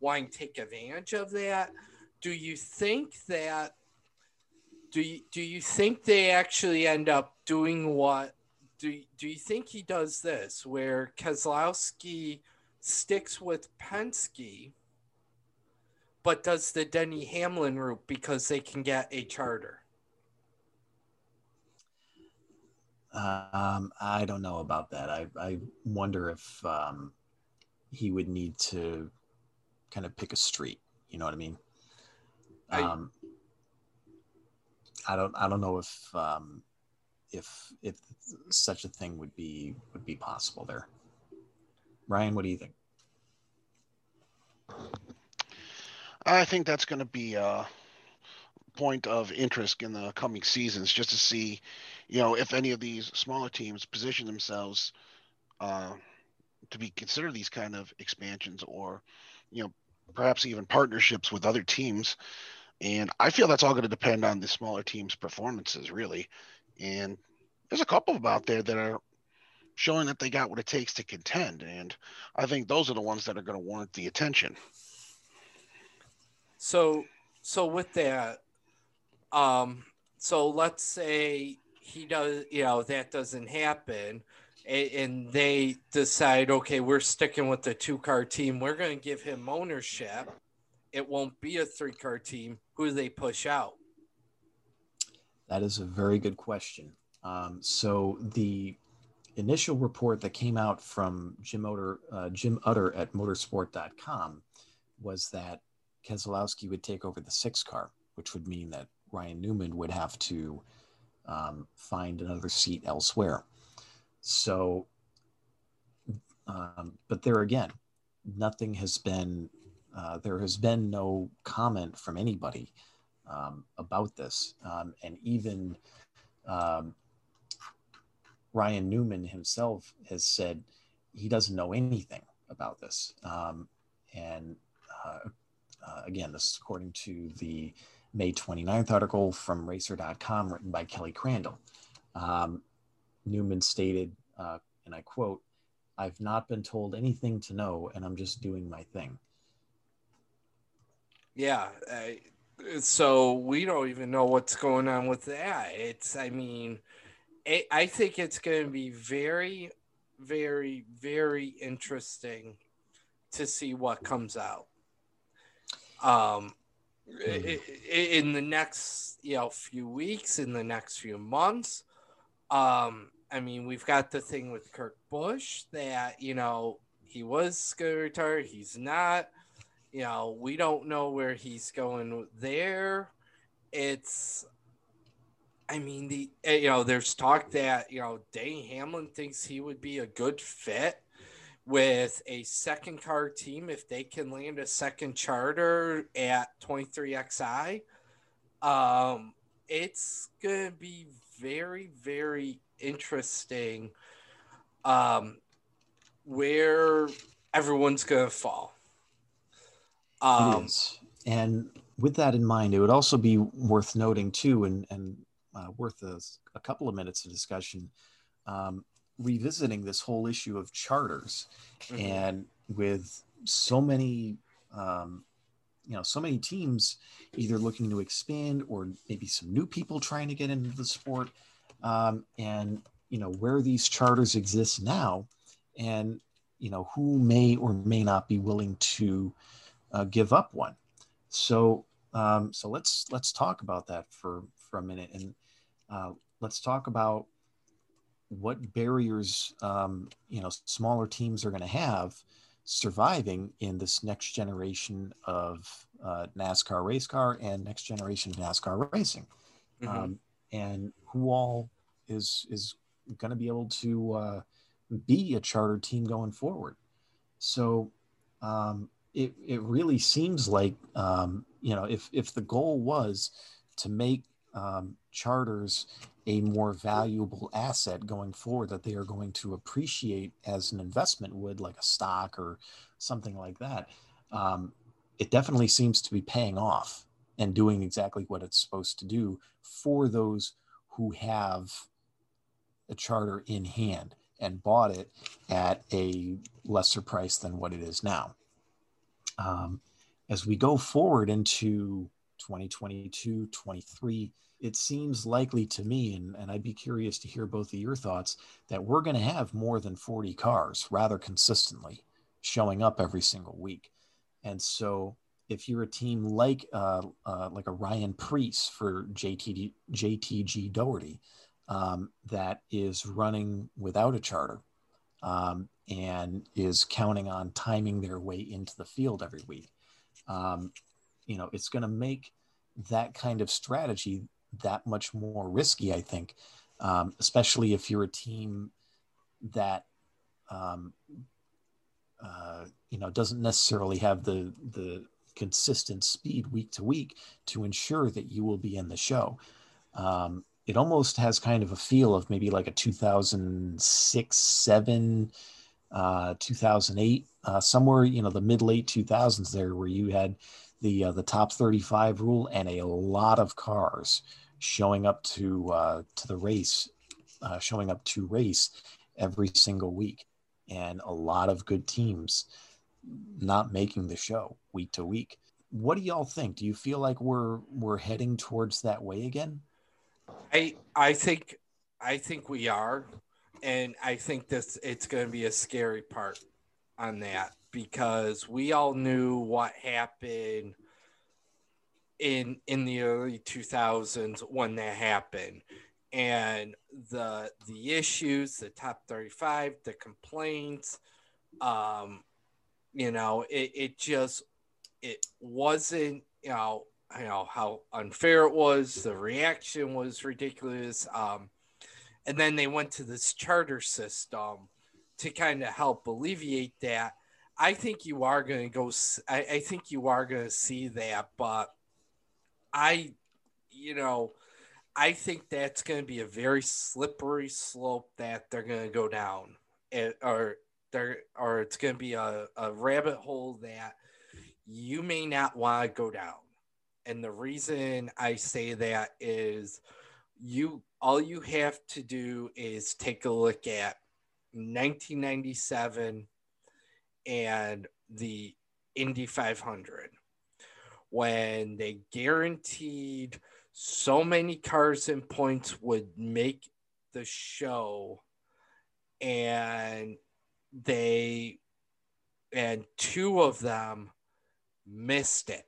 wanting to take advantage of that do you think that do you, do you think they actually end up doing what do, do you think he does this where Keselowski sticks with Penske but does the Denny Hamlin route because they can get a charter? Um, I don't know about that. I, I wonder if um, he would need to kind of pick a street. You know what I mean? Um, I, I don't. I don't know if um, if if such a thing would be would be possible there. Ryan, what do you think? I think that's going to be a point of interest in the coming seasons, just to see, you know, if any of these smaller teams position themselves uh, to be considered these kind of expansions, or, you know, perhaps even partnerships with other teams. And I feel that's all going to depend on the smaller teams' performances, really. And there's a couple of them out there that are showing that they got what it takes to contend. And I think those are the ones that are going to warrant the attention. So so with that, um, so let's say he does, you know, that doesn't happen, and, they decide, okay, we're sticking with the two car team. We're going to give him ownership. It won't be a three car team. Who do they push out? That is a very good question. Um, so the initial report that came out from Jim Utter, uh, Jim Utter at motorsport.com was that Keselowski would take over the six car, which would mean that Ryan Newman would have to um, find another seat elsewhere. So, um, but there again, nothing has been, uh, there has been no comment from anybody um, about this. Um, and even um, Ryan Newman himself has said he doesn't know anything about this. Um, and uh, uh, again, this is according to the May 29th article from racer.com written by Kelly Crandall. Um, Newman stated, uh, and I quote, I've not been told anything to know, and I'm just doing my thing. Yeah. Uh, so we don't even know what's going on with that. It's, I mean, it, I think it's going to be very, very, very interesting to see what comes out um, mm. in the next you know few weeks, in the next few months. Um, I mean, we've got the thing with Kurt Busch that you know he was going to retire, he's not. You know, we don't know where he's going there. It's I mean, the eh, you know, there's talk that you know Denny Hamlin thinks he would be a good fit with a second car team if they can land a second charter at 23xi um it's gonna be very very interesting um where everyone's gonna fall. Um and with that in mind it would also be worth noting too and and uh, worth a, a couple of minutes of discussion um, revisiting this whole issue of charters mm-hmm. and with so many um, you know so many teams either looking to expand or maybe some new people trying to get into the sport um, and you know where these charters exist now and you know who may or may not be willing to uh, give up one so um, so let's let's talk about that for for a minute and uh, let's talk about what barriers um, you know smaller teams are going to have surviving in this next generation of uh, NASCAR race car and next generation of NASCAR racing, mm-hmm. um, and who all is is going to be able to uh, be a charter team going forward. So um, it it really seems like um, you know if if the goal was to make um, charters a more valuable asset going forward that they are going to appreciate as an investment would, like a stock or something like that. Um, it definitely seems to be paying off and doing exactly what it's supposed to do for those who have a charter in hand and bought it at a lesser price than what it is now. Um, as we go forward into 2022, 23, it seems likely to me, and, and I'd be curious to hear both of your thoughts, that we're going to have more than 40 cars rather consistently showing up every single week. And so if you're a team like uh, uh, like a Ryan Preece for JTD, JTG Daugherty um, that is running without a charter um, and is counting on timing their way into the field every week, um, you know, it's going to make that kind of strategy that much more risky, I think, um, especially if you're a team that um, uh, you know doesn't necessarily have the the consistent speed week to week to ensure that you will be in the show. Um, it almost has kind of a feel of maybe like a 2006, seven, uh, 2008, uh, somewhere you know the mid late 2000s there, where you had the uh, the top 35 rule and a lot of cars showing up to uh, to the race, uh, showing up to race every single week, and a lot of good teams not making the show week to week. What do y'all think? Do you feel like we're we're heading towards that way again? I I think I think we are, and I think this it's going to be a scary part on that because we all knew what happened in in the early 2000s when that happened. And the the issues the top 35 the complaints um you know it, it just it wasn't you know you know how unfair it was. The reaction was ridiculous. Um and then they went to this charter system to kind of help alleviate that i think you are going to go I, I think you are going to see that but i you know i think that's going to be a very slippery slope that they're going to go down. It, or there or it's going to be a, a rabbit hole that you may not want to go down. And the reason i say that is you all you have to do is take a look at 1997 and the indy 500 when they guaranteed so many cars and points would make the show and they and two of them missed it.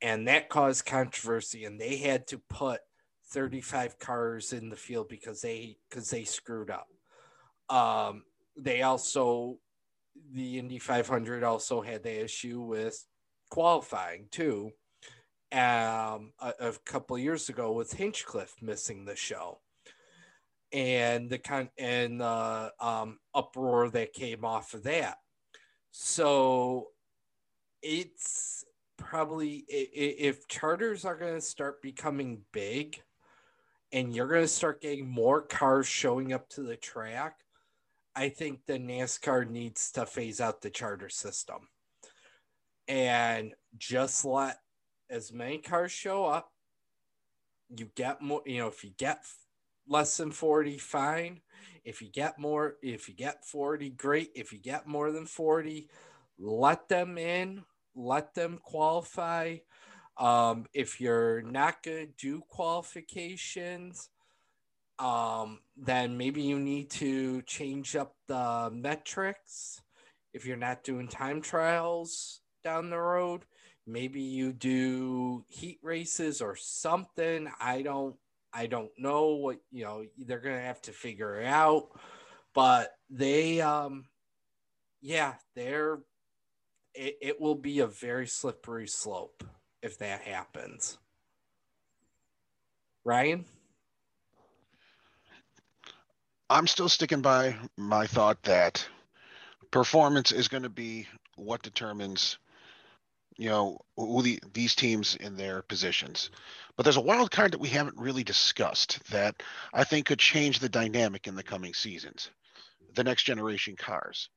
And that caused controversy and they had to put 35 cars in the field because they because they screwed up. Um they also the indy 500 also had the issue with qualifying too um a, a couple years ago with hinchcliffe missing the show and the kind and the um, uproar that came off of that. So it's probably if charters are going to start becoming big and you're going to start getting more cars showing up to the track, I think the NASCAR needs to phase out the charter system and just let as many cars show up. You get more, you know, if you get less than 40, fine. If you get more, if you get 40, great. If you get more than 40, let them in, let them qualify. Um, if you're not going to do qualifications, um, then maybe you need to change up the metrics. If you're not doing time trials down the road, maybe you do heat races or something. I don't I don't know what you know. They're gonna have to figure it out, but they, um, yeah, they're. It, it will be a very slippery slope if that happens. Ryan. I'm still sticking by my thought that performance is going to be what determines you know who the, these teams in their positions but there's a wild card that we haven't really discussed that i think could change the dynamic in the coming seasons the next generation cars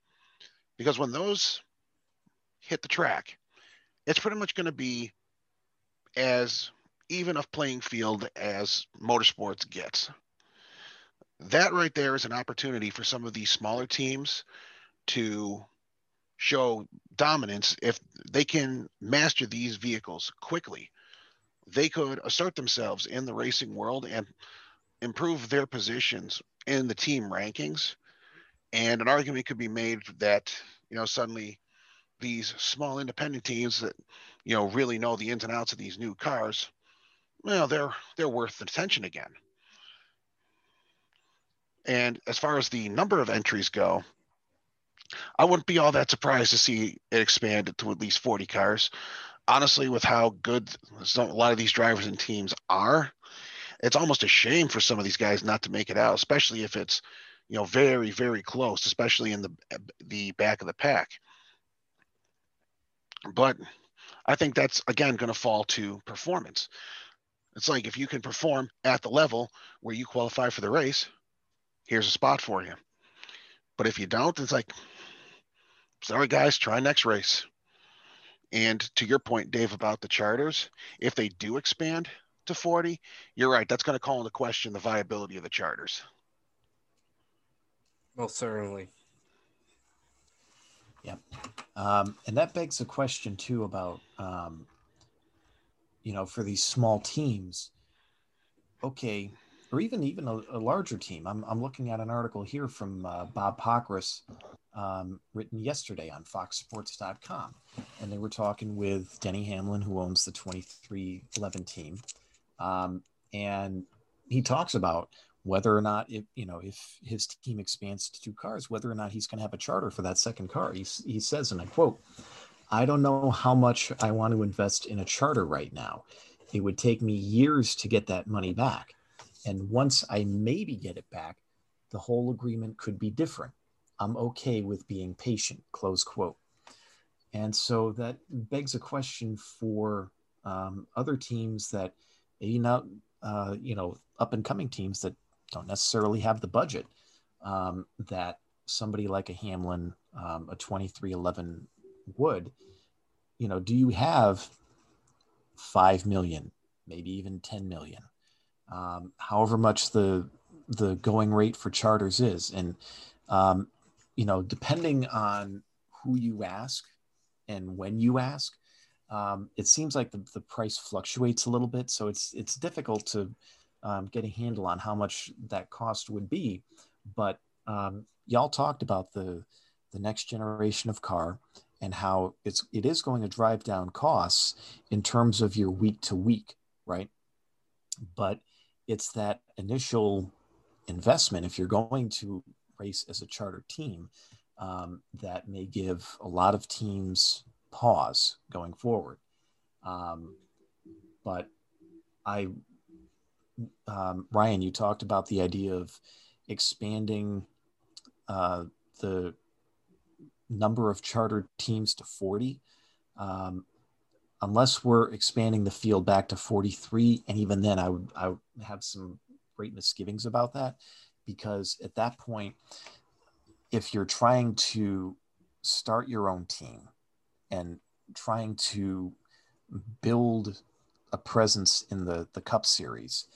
because when those hit the track it's pretty much going to be as even a playing field as motorsports gets. That right there is an opportunity for some of these smaller teams to show dominance if they can master these vehicles quickly. They could assert themselves in the racing world and improve their positions in the team rankings. And an argument could be made that, you know, suddenly these small independent teams that, you know, really know the ins and outs of these new cars, well, they're they're worth attention again. And as far as the number of entries go, I wouldn't be all that surprised to see it expanded to at least 40 cars. Honestly, with how good some, a lot of these drivers and teams are, it's almost a shame for some of these guys not to make it out, especially if it's you know very very close, especially in the the back of the pack. But I think that's again going to fall to performance. It's like if you can perform at the level where you qualify for the race, here's a spot for you. But if you don't, it's like, sorry guys, try next race. And to your point, Dave, about the charters, if they do expand to 40, you're right. That's going to call into question the viability of the charters. Most certainly. Yeah. Um, and that begs a question too about, um, you know, for these small teams, okay, or even even a, a, larger team. I'm, I'm looking at an article here from uh, Bob Pockrass, um, written yesterday on FoxSports.com, and they were talking with Denny Hamlin, who owns the 23XI team, um, and he talks about whether or not if you know if his team expands to two cars, whether or not he's going to have a charter for that second car. He, he says, and I quote, "I don't know how much I want to invest in a charter right now. It would take me years to get that money back, and once I maybe get it back, the whole agreement could be different. I'm okay with being patient." Close quote. And so that begs a question for um, other teams that maybe not, uh, you know, up and coming teams that don't necessarily have the budget um, that somebody like a Hamlin, um, a 23XI would. You know, do you have 5 million, maybe even 10 million? Um, however much the the going rate for charters is and um, you know depending on who you ask and when you ask um, it seems like the, the price fluctuates a little bit so it's it's difficult to um, get a handle on how much that cost would be. But um, y'all talked about the the next generation of car and how it's it is going to drive down costs in terms of your week to week, right? But it's that initial investment if you're going to race as a charter team um, that may give a lot of teams pause going forward. Um, but I um, Ryan, you talked about the idea of expanding uh, the number of charter teams to 40. Um, unless we're expanding the field back to 43, and even then, I would I would have some great misgivings about that because at that point, if you're trying to start your own team and trying to build a presence in the the Cup Series,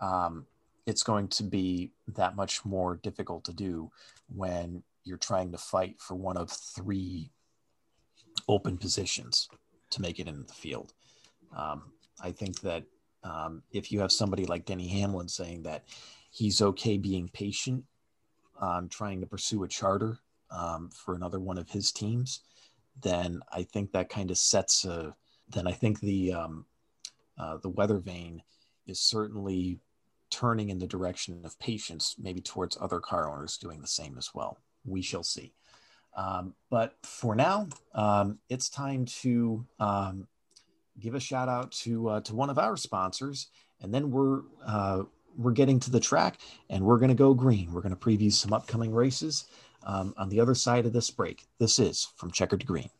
um, it's going to be that much more difficult to do when you're trying to fight for one of three open positions to make it into the field. Um, I think that um, if you have somebody like Denny Hamlin saying that he's okay being patient on trying to pursue a charter um, for another one of his teams, then I think that kind of sets a. Then I think the um, uh, the weather vane is certainly turning in the direction of patience, maybe towards other car owners doing the same as well. We shall see. Um, but for now, um, it's time to um, give a shout out to uh, to one of our sponsors, and then we're uh, we're getting to the track, and we're going to go green. We're going to preview some upcoming races um, on the other side of this break. This is from Checkered to Green.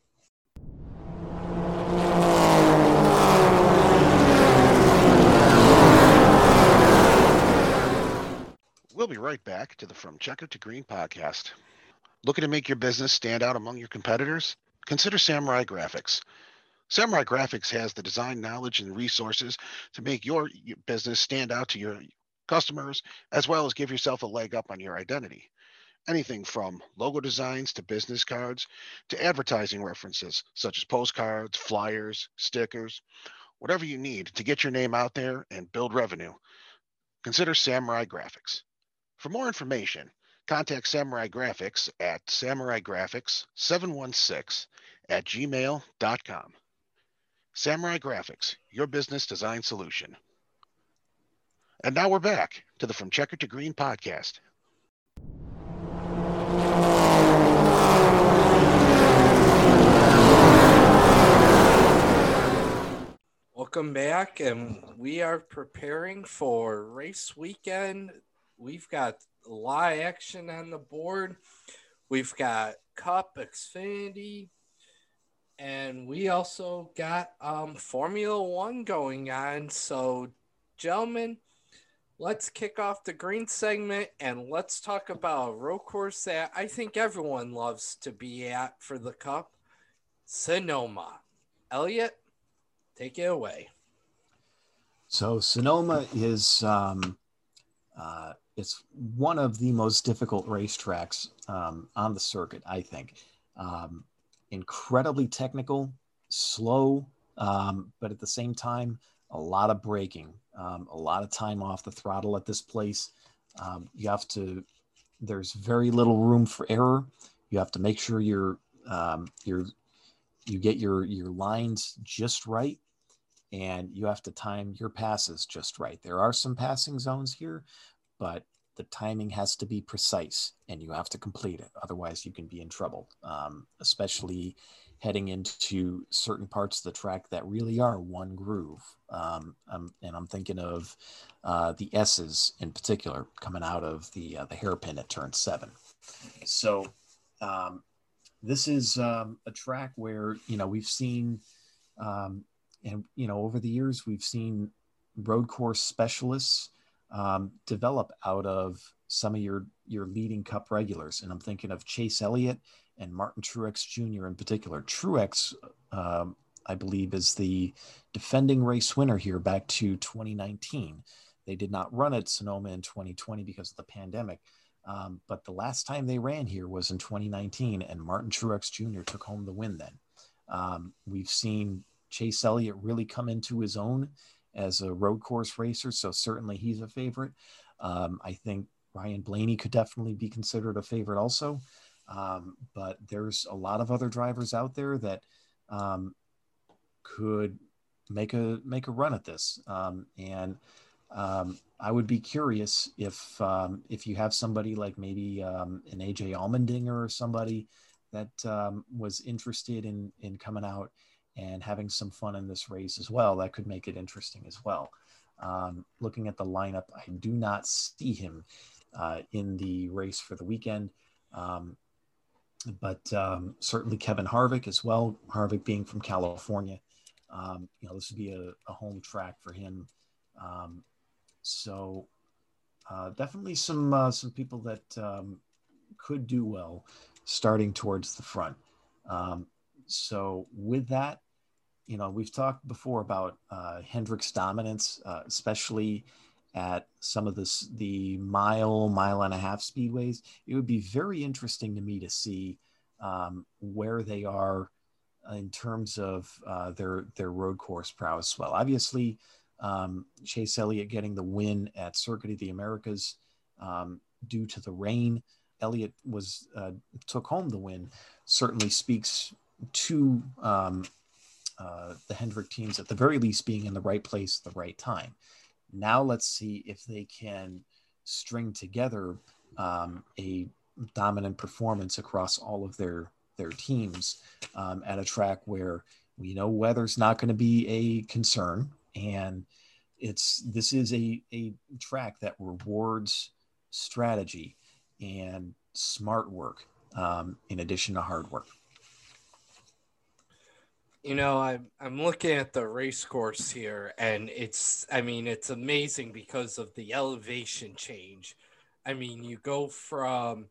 We'll be right back to the From Checker to Green podcast. Looking to make your business stand out among your competitors? Consider Samurai Graphics. Samurai Graphics has the design knowledge and resources to make your business stand out to your customers, as well as give yourself a leg up on your identity. Anything from logo designs to business cards to advertising references, such as postcards, flyers, stickers, whatever you need to get your name out there and build revenue. Consider Samurai Graphics. For more information, contact Samurai Graphics at samuraigraphics716 at gmail.com. Samurai Graphics, your business design solution. And now we're back to the From Checker to Green podcast. Welcome back, and we are preparing for race weekend. We've got of action on the board. We've got Cup, Xfinity, and we also got um, Formula One going on. So, gentlemen, let's kick off the green segment and let's talk about a road course that I think everyone loves to be at for the Cup Sonoma. Elliot, take it away. So, Sonoma is. Um, uh, it's one of the most difficult racetracks um, on the circuit, I think. Um, incredibly technical, slow, um, but at the same time, a lot of braking, um, a lot of time off the throttle at this place. Um, you have to, there's very little room for error. You have to make sure you're, um, you're, you get your, your lines just right and you have to time your passes just right. There are some passing zones here, but the timing has to be precise and you have to complete it. Otherwise, you can be in trouble, um, especially heading into certain parts of the track that really are one groove. Um, and I'm thinking of uh, the S's in particular coming out of the, uh, the hairpin at turn seven. So um, this is um, a track where, you know, we've seen, um, and, you know, over the years, we've seen road course specialists um, develop out of some of your your leading cup regulars. And i'm thinking of chase elliott and martin truex jr in particular. Truex um, i believe is the defending race winner here back to 2019 they did not run at sonoma in 2020 because of the pandemic. Um, but the last time they ran here was in 2019 and martin truex jr took home the win then. Um, we've seen chase elliott really come into his own as a road course racer. So certainly he's a favorite. Um, I think Ryan Blaney could definitely be considered a favorite also. Um, but there's a lot of other drivers out there that um, could make a make a run at this. Um, and um, I would be curious if um, if you have somebody like maybe an AJ Allmendinger or somebody that was interested in in coming out and having some fun in this race as well. That could make it interesting as well. Um, looking at the lineup, I do not see him uh, in the race for the weekend. Um, but um, certainly Kevin Harvick as well. Harvick being from California, um, you know, this would be a, a home track for him. Um, so uh, definitely some uh, some people that um, could do well starting towards the front. so with that, you know, we've talked before about uh, Hendrick's dominance, uh, especially at some of this, the mile, mile and a half speedways. It would be very interesting to me to see um, where they are in terms of uh, their their road course prowess. Well, obviously, um, Chase Elliott getting the win at Circuit of the Americas um, due to the rain. Elliott was uh, took home the win. Certainly speaks to um, uh, the Hendrick teams at the very least being in the right place at the right time. Now let's see if they can string together um, a dominant performance across all of their their teams um, at a track where we know weather's not going to be a concern and it's this is a, a track that rewards strategy and smart work um, in addition to hard work you know, I'm I'm looking at the race course here, and it's I mean it's amazing because of the elevation change. I mean, you go from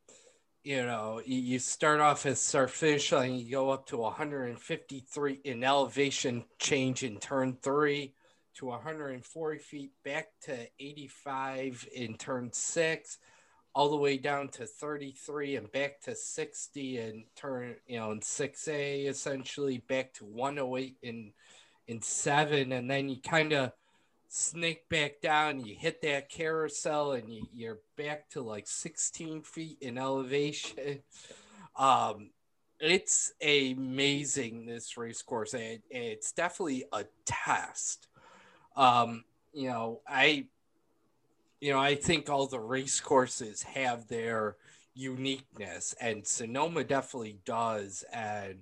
you know, you start off as finish line, you go up to 153 in elevation change in turn three to 140 feet, back to 85 in turn six, all the way down to 33 and back to 60 and turn, you know, in 6A essentially back to 108 in in seven, and then you kind of snake back down, you hit that carousel, and you, you're back to like 16 feet in elevation. Um, it's amazing this race course, and it's definitely a test. Um, you know, I, you know, I think all the race courses have their uniqueness, and Sonoma definitely does, and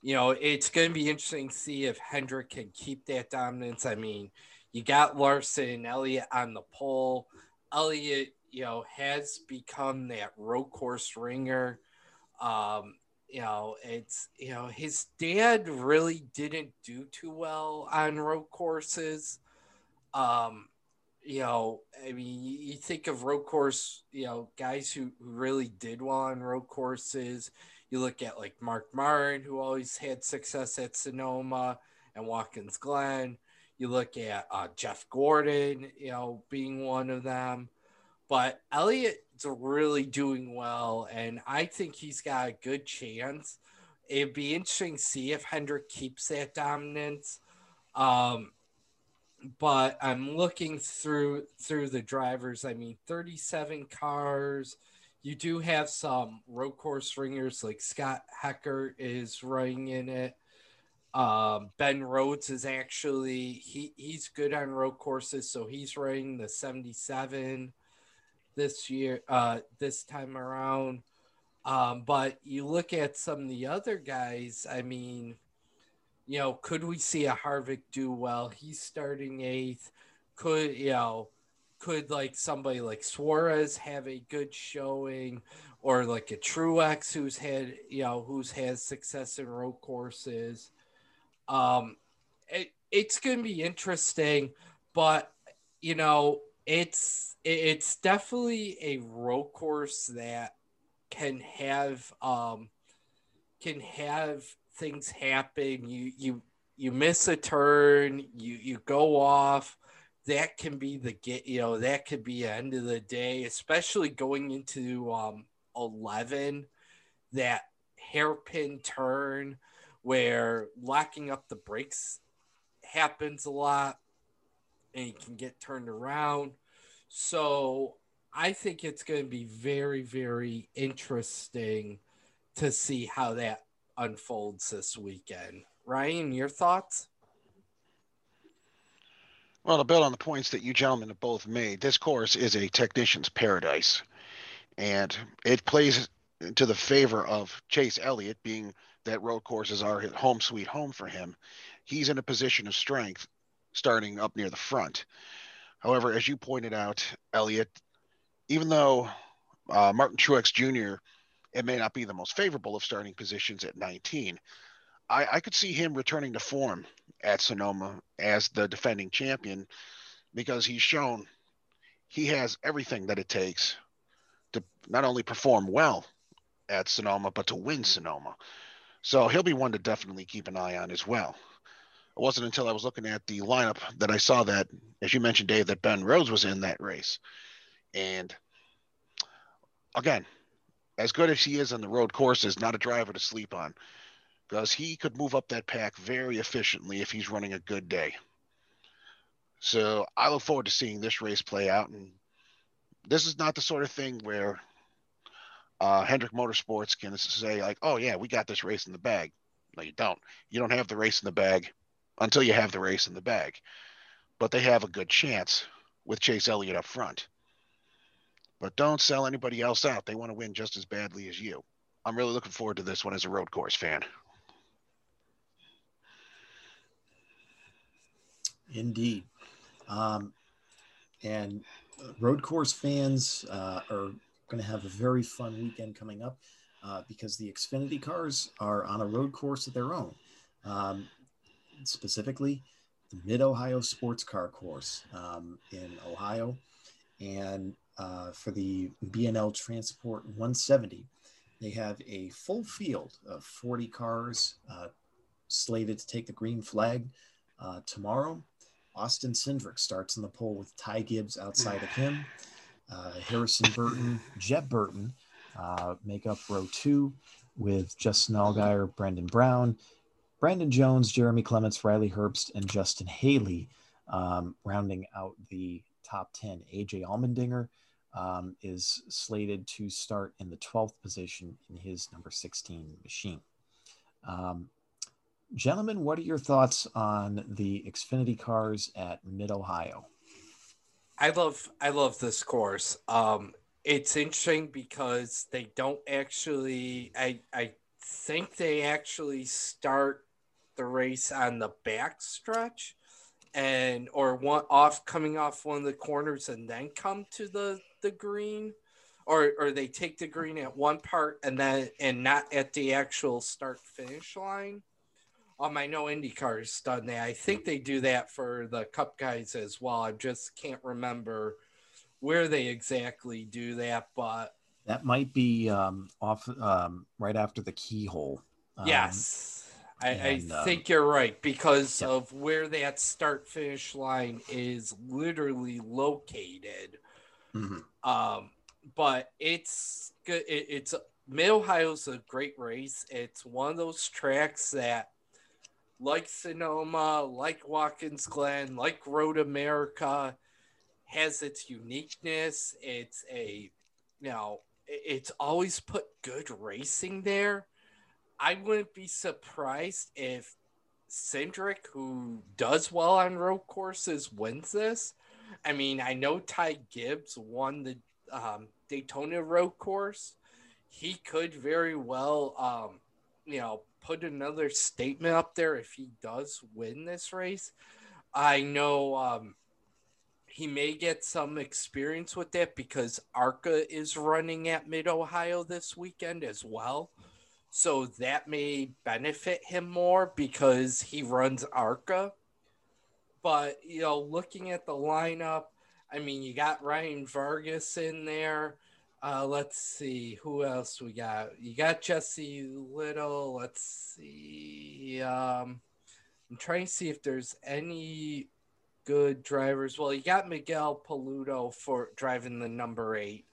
you know, it's going to be interesting to see if Hendrick can keep that dominance. I mean, you got Larson, and Elliott on the pole. Elliott, you know, has become that road course ringer. Um, you know, it's you know, his dad really didn't do too well on road courses. Um, you know, I mean, you, think of road course, you know, guys who, who really did well on road courses. You look at like Mark Martin, who always had success at Sonoma and Watkins Glen. You look at uh, Jeff Gordon, you know, being one of them. But Elliott's really doing well, and I think he's got a good chance. It'd be interesting to see if Hendrick keeps that dominance. Um, but I'm looking through through the drivers. I mean, 37 cars. You do have some road course ringers like Scott Heckert is running in it. Um, ben Rhodes is actually he he's good on road courses, so he's running the 77 this year, uh, this time around. Um, but you look at some of the other guys, I mean, you know, could we see a Harvick do well? He's starting eighth. Could, you know, could like somebody like Suarez have a good showing or like a Truex who's had, you know, who's had success in road courses? Um, it, it's going to be interesting, but you know, it's it's definitely a road course that can have um can have things happen. You you you miss a turn, you you go off. That can be the get, you know, that could be end of the day, especially going into um 11 that hairpin turn where locking up the brakes happens a lot and you can get turned around. So I think it's going to be very, very interesting to see how that unfolds this weekend. Ryan, your thoughts? Well, to build on the points that you gentlemen have both made, this course is a technician's paradise. And it plays to the favor of Chase Elliott being that road courses are home sweet home for him. He's in a position of strength starting up near the front. However, as you pointed out, Elliott, even though uh, Martin Truex Jr., it may not be the most favorable of starting positions at 19, I, I could see him returning to form at Sonoma as the defending champion because he's shown he has everything that it takes to not only perform well at Sonoma, but to win Sonoma. So he'll be one to definitely keep an eye on as well. It wasn't until I was looking at the lineup that I saw that, as you mentioned, Dave, that Ben Rhodes was in that race. And again, as good as he is on the road courses, not a driver to sleep on because he could move up that pack very efficiently if he's running a good day. So I look forward to seeing this race play out. And this is not the sort of thing where uh, Hendrick Motorsports can say like, "Oh yeah, we got this race in the bag." No, you don't. You don't have the race in the bag until you have the race in the bag. But they have a good chance with Chase Elliott up front. But don't sell anybody else out. They want to win just as badly as you. I'm really looking forward to this one as a road course fan. Indeed. Um, and road course fans uh, are going to have a very fun weekend coming up uh, because the Xfinity cars are on a road course of their own. Um, specifically, the Mid Ohio Sports Car Course um, in Ohio, and uh, for the B&L Transport 170. they have a full field of 40 cars uh, slated to take the green flag uh, tomorrow. Austin Cindric starts in the pole with Ty Gibbs outside of him. Uh, Harrison Burton, Jeb Burton uh, make up row two with Justin Allgaier, Brandon Brown, Brandon Jones, Jeremy Clements, Riley Herbst, and Justin Haley um, rounding out the top 10. AJ Allmendinger um, is slated to start in the 12th position in his number 16 machine. Um, gentlemen, what are your thoughts on the Xfinity cars at Mid Ohio? I love I love this course. Um, it's interesting because they don't actually. I I think they actually start the race on the back stretch and or one off coming off one of the corners and then come to the the green? Or or they take the green at one part and then and not at the actual start finish line? Um i know indycar's done that. I think they do that for the cup guys as well. I just can't remember where they exactly do that but that might be um off um right after the keyhole. Um, yes I, and, I um, think you're right because yep. of where that start finish line is literally located. Mm-hmm. Um, but it's good. It, it's Mid Ohio's a great race. It's one of those tracks that, like Sonoma, like Watkins Glen, like Road America, has its uniqueness. It's a, you know, it's always put good racing there I wouldn't be surprised if Cindric, who does well on road courses, wins this. I mean, I know Ty Gibbs won the um, Daytona road course. He could very well, um, you know, put another statement up there if he does win this race. I know um, he may get some experience with that because ARCA is running at Mid Ohio this weekend as well. So that may benefit him more because he runs ARCA. But, you know, looking at the lineup, I mean, you got Ryan Vargas in there. Uh, let's see who else we got. You got Jesse Little. Let's see. Um, I'm trying to see if there's any good drivers. Well, you got Miguel Paludo for driving the number eight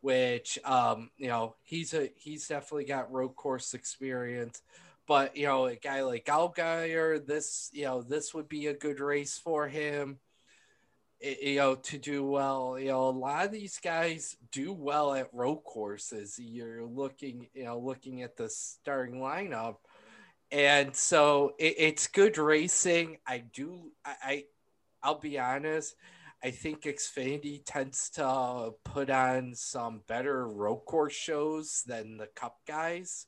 which um, you know he's a he's definitely got road course experience. But you know, a guy like Allgaier, this you know this would be a good race for him. You know, to do well. You know, a lot of these guys do well at road courses. You're looking, you know, looking at the starting lineup, and so it, it's good racing. I do. I, I I'll be honest. I think Xfinity tends to put on some better road course shows than the Cup guys.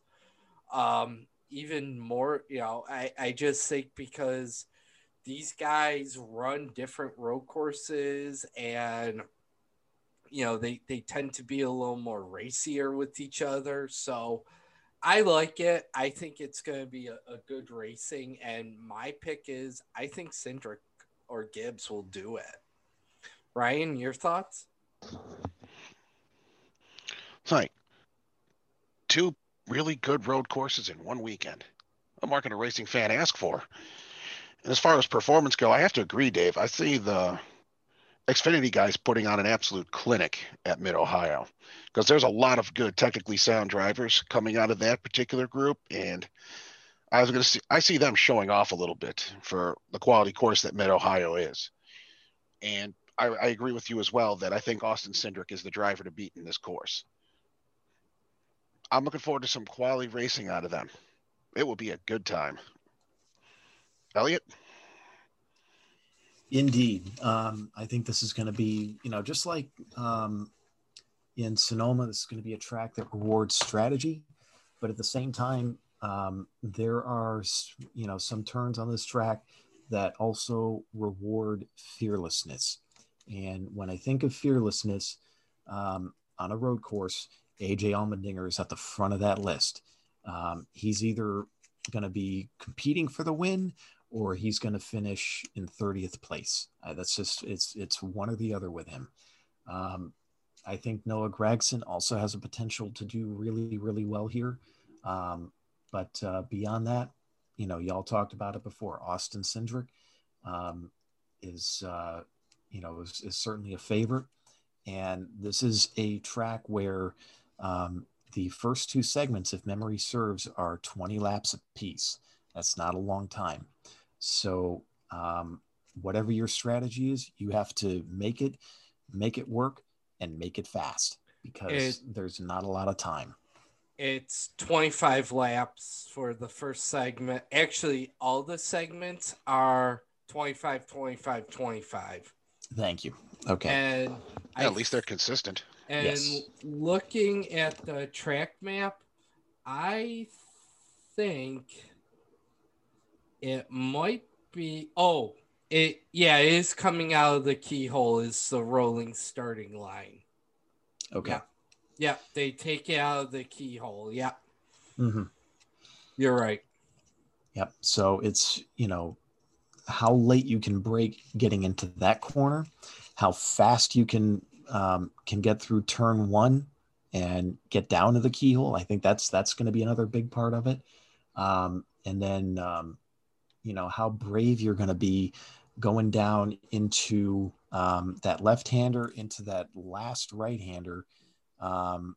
Um, even more, you know, I, I just think because these guys run different road courses and you know they, they tend to be a little more racier with each other. So i like it. I think it's going to be a, a good racing. And my pick is i think cindric or gibbs will do it Ryan, your thoughts? It's like two really good road courses in one weekend. I'm a racing fan ask for? And as far as performance go, I have to agree, Dave. I see the Xfinity guys putting on an absolute clinic at Mid Ohio because there's a lot of good, technically sound drivers coming out of that particular group, and I was going to see I see them showing off a little bit for the quality course that Mid Ohio is, and I, I, agree with you as well that I think Austin Cindric is the driver to beat in this course. I'm looking forward to some quality racing out of them. It will be a good time. Elliot? Indeed. Um, I think this is going to be, you know, just like um, in Sonoma, this is going to be a track that rewards strategy. But at the same time, um, there are, you know, some turns on this track that also reward fearlessness. And when I think of fearlessness um, on a road course, AJ Allmendinger is at the front of that list. Um, he's either going to be competing for the win or he's going to finish in 30th place. Uh, that's just it's it's one or the other with him. Um, I think Noah Gragson also has a potential to do really, really well here. Um, but uh, beyond that, you know, y'all talked about it before. Austin Cindric um, is, uh, you know, is, is, certainly a favorite. And this is a track where um, the first two segments, if memory serves, are 20 laps apiece. That's not a long time. So, um, whatever your strategy is, you have to make it, make it work, and make it fast because it, there's not a lot of time. It's 25 laps for the first segment. Actually, all the segments are 25, 25, 25. Thank you. Okay. And yeah, at least they're consistent. And yes. looking at the track map, I think it might be. Oh, it yeah, it is coming out of the keyhole. Is the rolling starting line? Okay. Yeah, yeah they take it out of the keyhole. Yeah. Mm-hmm. You're right. Yep. So it's you know how late you can break getting into that corner, how fast you can um, can get through turn one and get down to the keyhole. I think that's that's going to be another big part of it. Um, and then um, you know how brave you're going to be going down into um, that left-hander into that last right-hander um,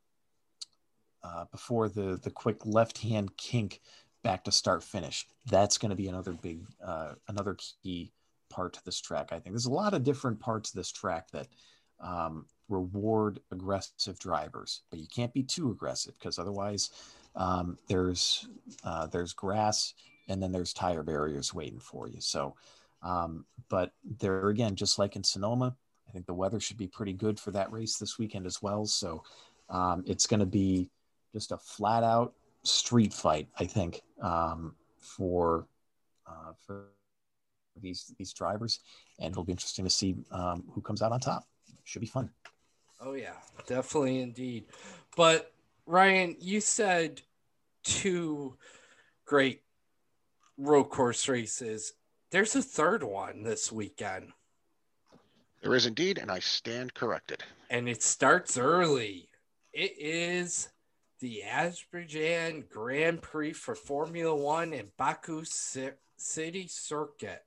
uh, before the the quick left-hand kink back to start finish. That's going to be another big uh, another key part to this track. I think there's a lot of different parts of this track that um, reward aggressive drivers, but you can't be too aggressive because otherwise um, there's uh, there's grass and then there's tire barriers waiting for you. So, um, but there again, just like in Sonoma, I think the weather should be pretty good for that race this weekend as well. So um, it's going to be just a flat out street fight, I think, um, for uh, for these these drivers, and it'll be interesting to see um, who comes out on top. Should be fun. Oh yeah, definitely indeed. But Ryan, you said two great road course races. There's a third one this weekend. There is indeed, and I stand corrected. And it starts early. It is the Azerbaijan Grand Prix for Formula One in Baku City Circuit.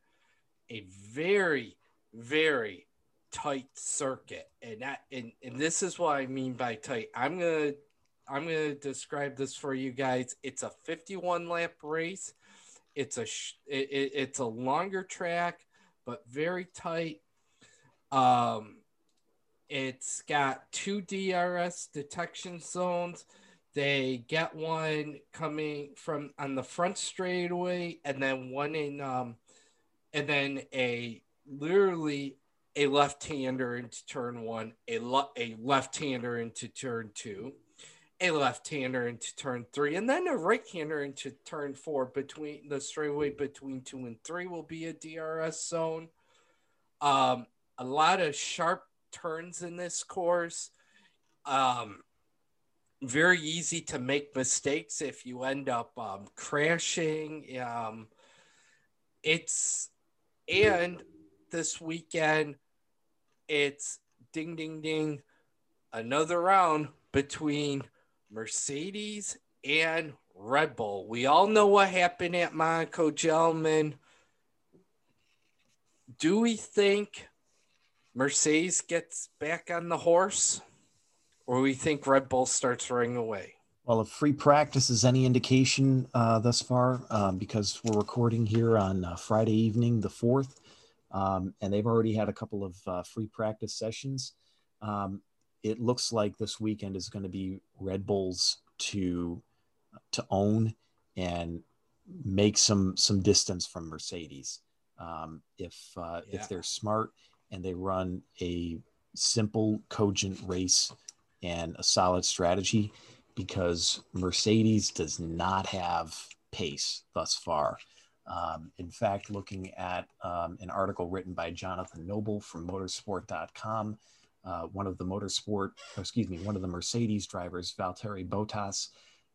A very, very tight circuit. And that and, and this is what I mean by tight. I'm gonna I'm gonna describe this for you guys. It's a 51 lap race it's a it, it's a longer track, but very tight. Um, it's got two DRS detection zones. They get one coming from on the front straightaway, and then one in um, and then a literally a left-hander into turn one, a le- a left-hander into turn two a left-hander into turn three, and then a right-hander into turn four. Between the straightaway between two and three will be a DRS zone. Um, a lot of sharp turns in this course. Um, very easy to make mistakes if you end up um, crashing. Um, it's and this weekend, it's ding ding ding, another round between Mercedes and Red Bull. We all know what happened at Monaco, gentlemen. Do we think Mercedes gets back on the horse, or we think Red Bull starts running away? Well, if free practice is any indication uh, thus far, um, because we're recording here on uh, Friday evening, the 4th, um, and they've already had a couple of uh, free practice sessions. Um, it looks like this weekend is going to be Red Bulls to to own and make some some distance from Mercedes. Um, if uh, yeah. if they're smart and they run a simple, cogent race and a solid strategy, because Mercedes does not have pace thus far. Um, in fact, looking at um, an article written by Jonathan Noble from motorsport.com, uh, one of the motorsport, excuse me, one of the Mercedes drivers, Valtteri Bottas,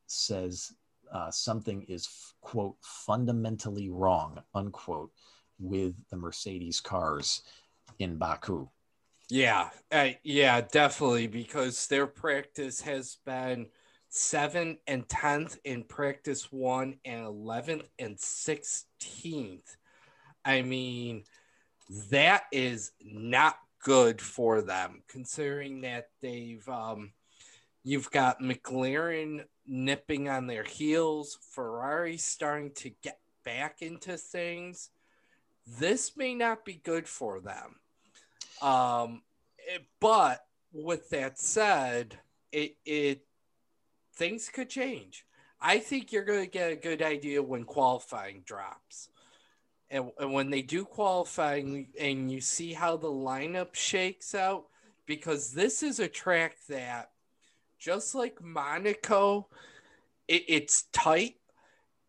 says uh, something is quote fundamentally wrong unquote with the Mercedes cars in Baku. Yeah, uh, yeah, definitely, because their practice has been seventh and tenth in practice one and eleventh and sixteenth. I mean, that is not good for them, considering that they've um, you've got McLaren nipping on their heels, Ferrari starting to get back into things. This may not be good for them. Um, it, but with that said, it, it things could change. I think you're going to get a good idea when qualifying drops. And, and when they do qualifying and you see how the lineup shakes out, because this is a track that, just like Monaco, it, it's tight.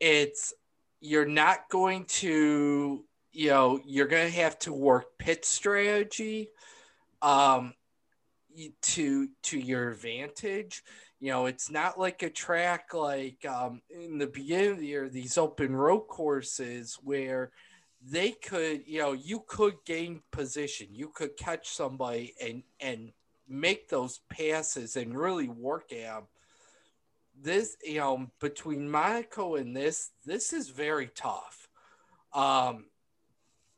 It's you're not going to, you know, you're going to have to work pit strategy um, to to your advantage. You know, it's not like a track like um, in the beginning of the year, these open road courses where they could, you know, you could gain position, you could catch somebody and and make those passes and really work at them. This, you know, between Monaco and this, this is very tough. Um,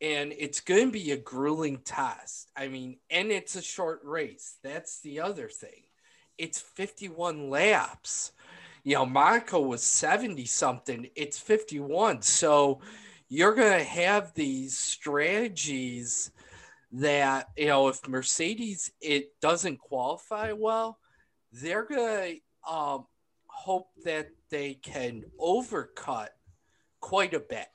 and it's going to be a grueling test. I mean, and it's a short race. That's the other thing. It's 51 laps. You know, Monaco was 70 something, it's 51. So you're going to have these strategies that, you know, if Mercedes it doesn't qualify well, they're going to um, hope that they can overcut quite a bit.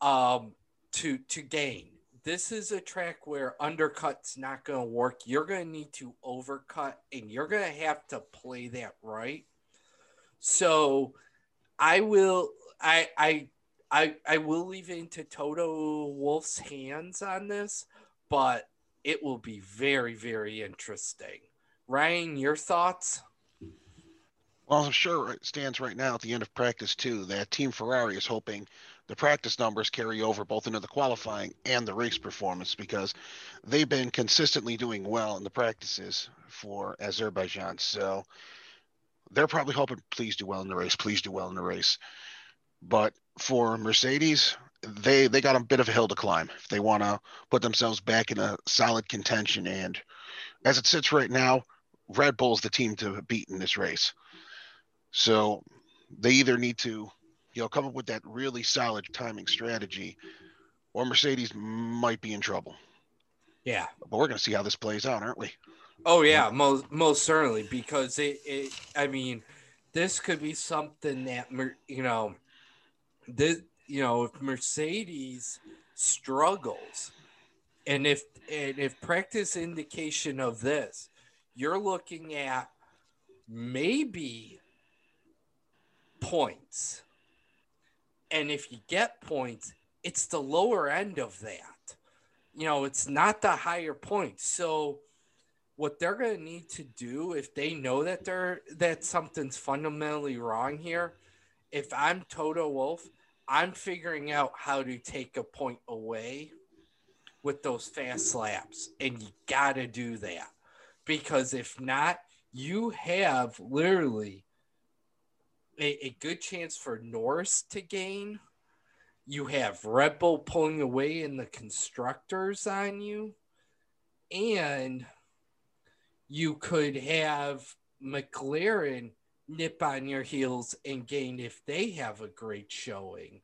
Um, to to gain. This is a track where undercut's not going to work. You're going to need to overcut, and you're going to have to play that right. So, I will. I I I I will leave it into Toto Wolff's hands on this, but it will be very very interesting. Ryan, your thoughts? Well, I'm sure it stands right now at the end of practice too that Team Ferrari is hoping the practice numbers carry over both into the qualifying and the race performance because they've been consistently doing well in the practices for Azerbaijan. So they're probably hoping, please do well in the race, please do well in the race. But for Mercedes, they they got a bit of a hill to climb if they want to put themselves back in a solid contention. And as it sits right now, Red Bull's the team to beat in this race. So they either need to you know, come up with that really solid timing strategy, or Mercedes might be in trouble. Yeah, but we're going to see how this plays out, aren't we? Oh yeah, most most certainly because it, it I mean, this could be something that you know, this you know, if Mercedes struggles, and if and if practice indication of this, you're looking at maybe points and if you get points, it's the lower end of that. You know, it's not the higher points. So what they're going to need to do if they know that they're that something's fundamentally wrong here, if I'm Toto Wolff, I'm figuring out how to take a point away with those fast laps. And you got to do that. Because if not, you have literally a, a good chance for Norris to gain. You have Red Bull pulling away in the constructors on you. And you could have McLaren nip on your heels and gain if they have a great showing.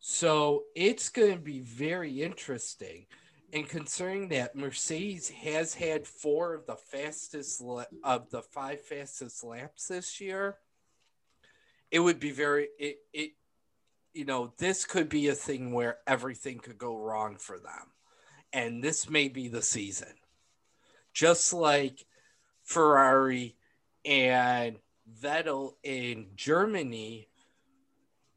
So it's going to be very interesting. And concerning that Mercedes has had four of the fastest of the five fastest laps this year, it would be very it, it you know this could be a thing where everything could go wrong for them. And this may be the season. Just like ferrari and vettel in germany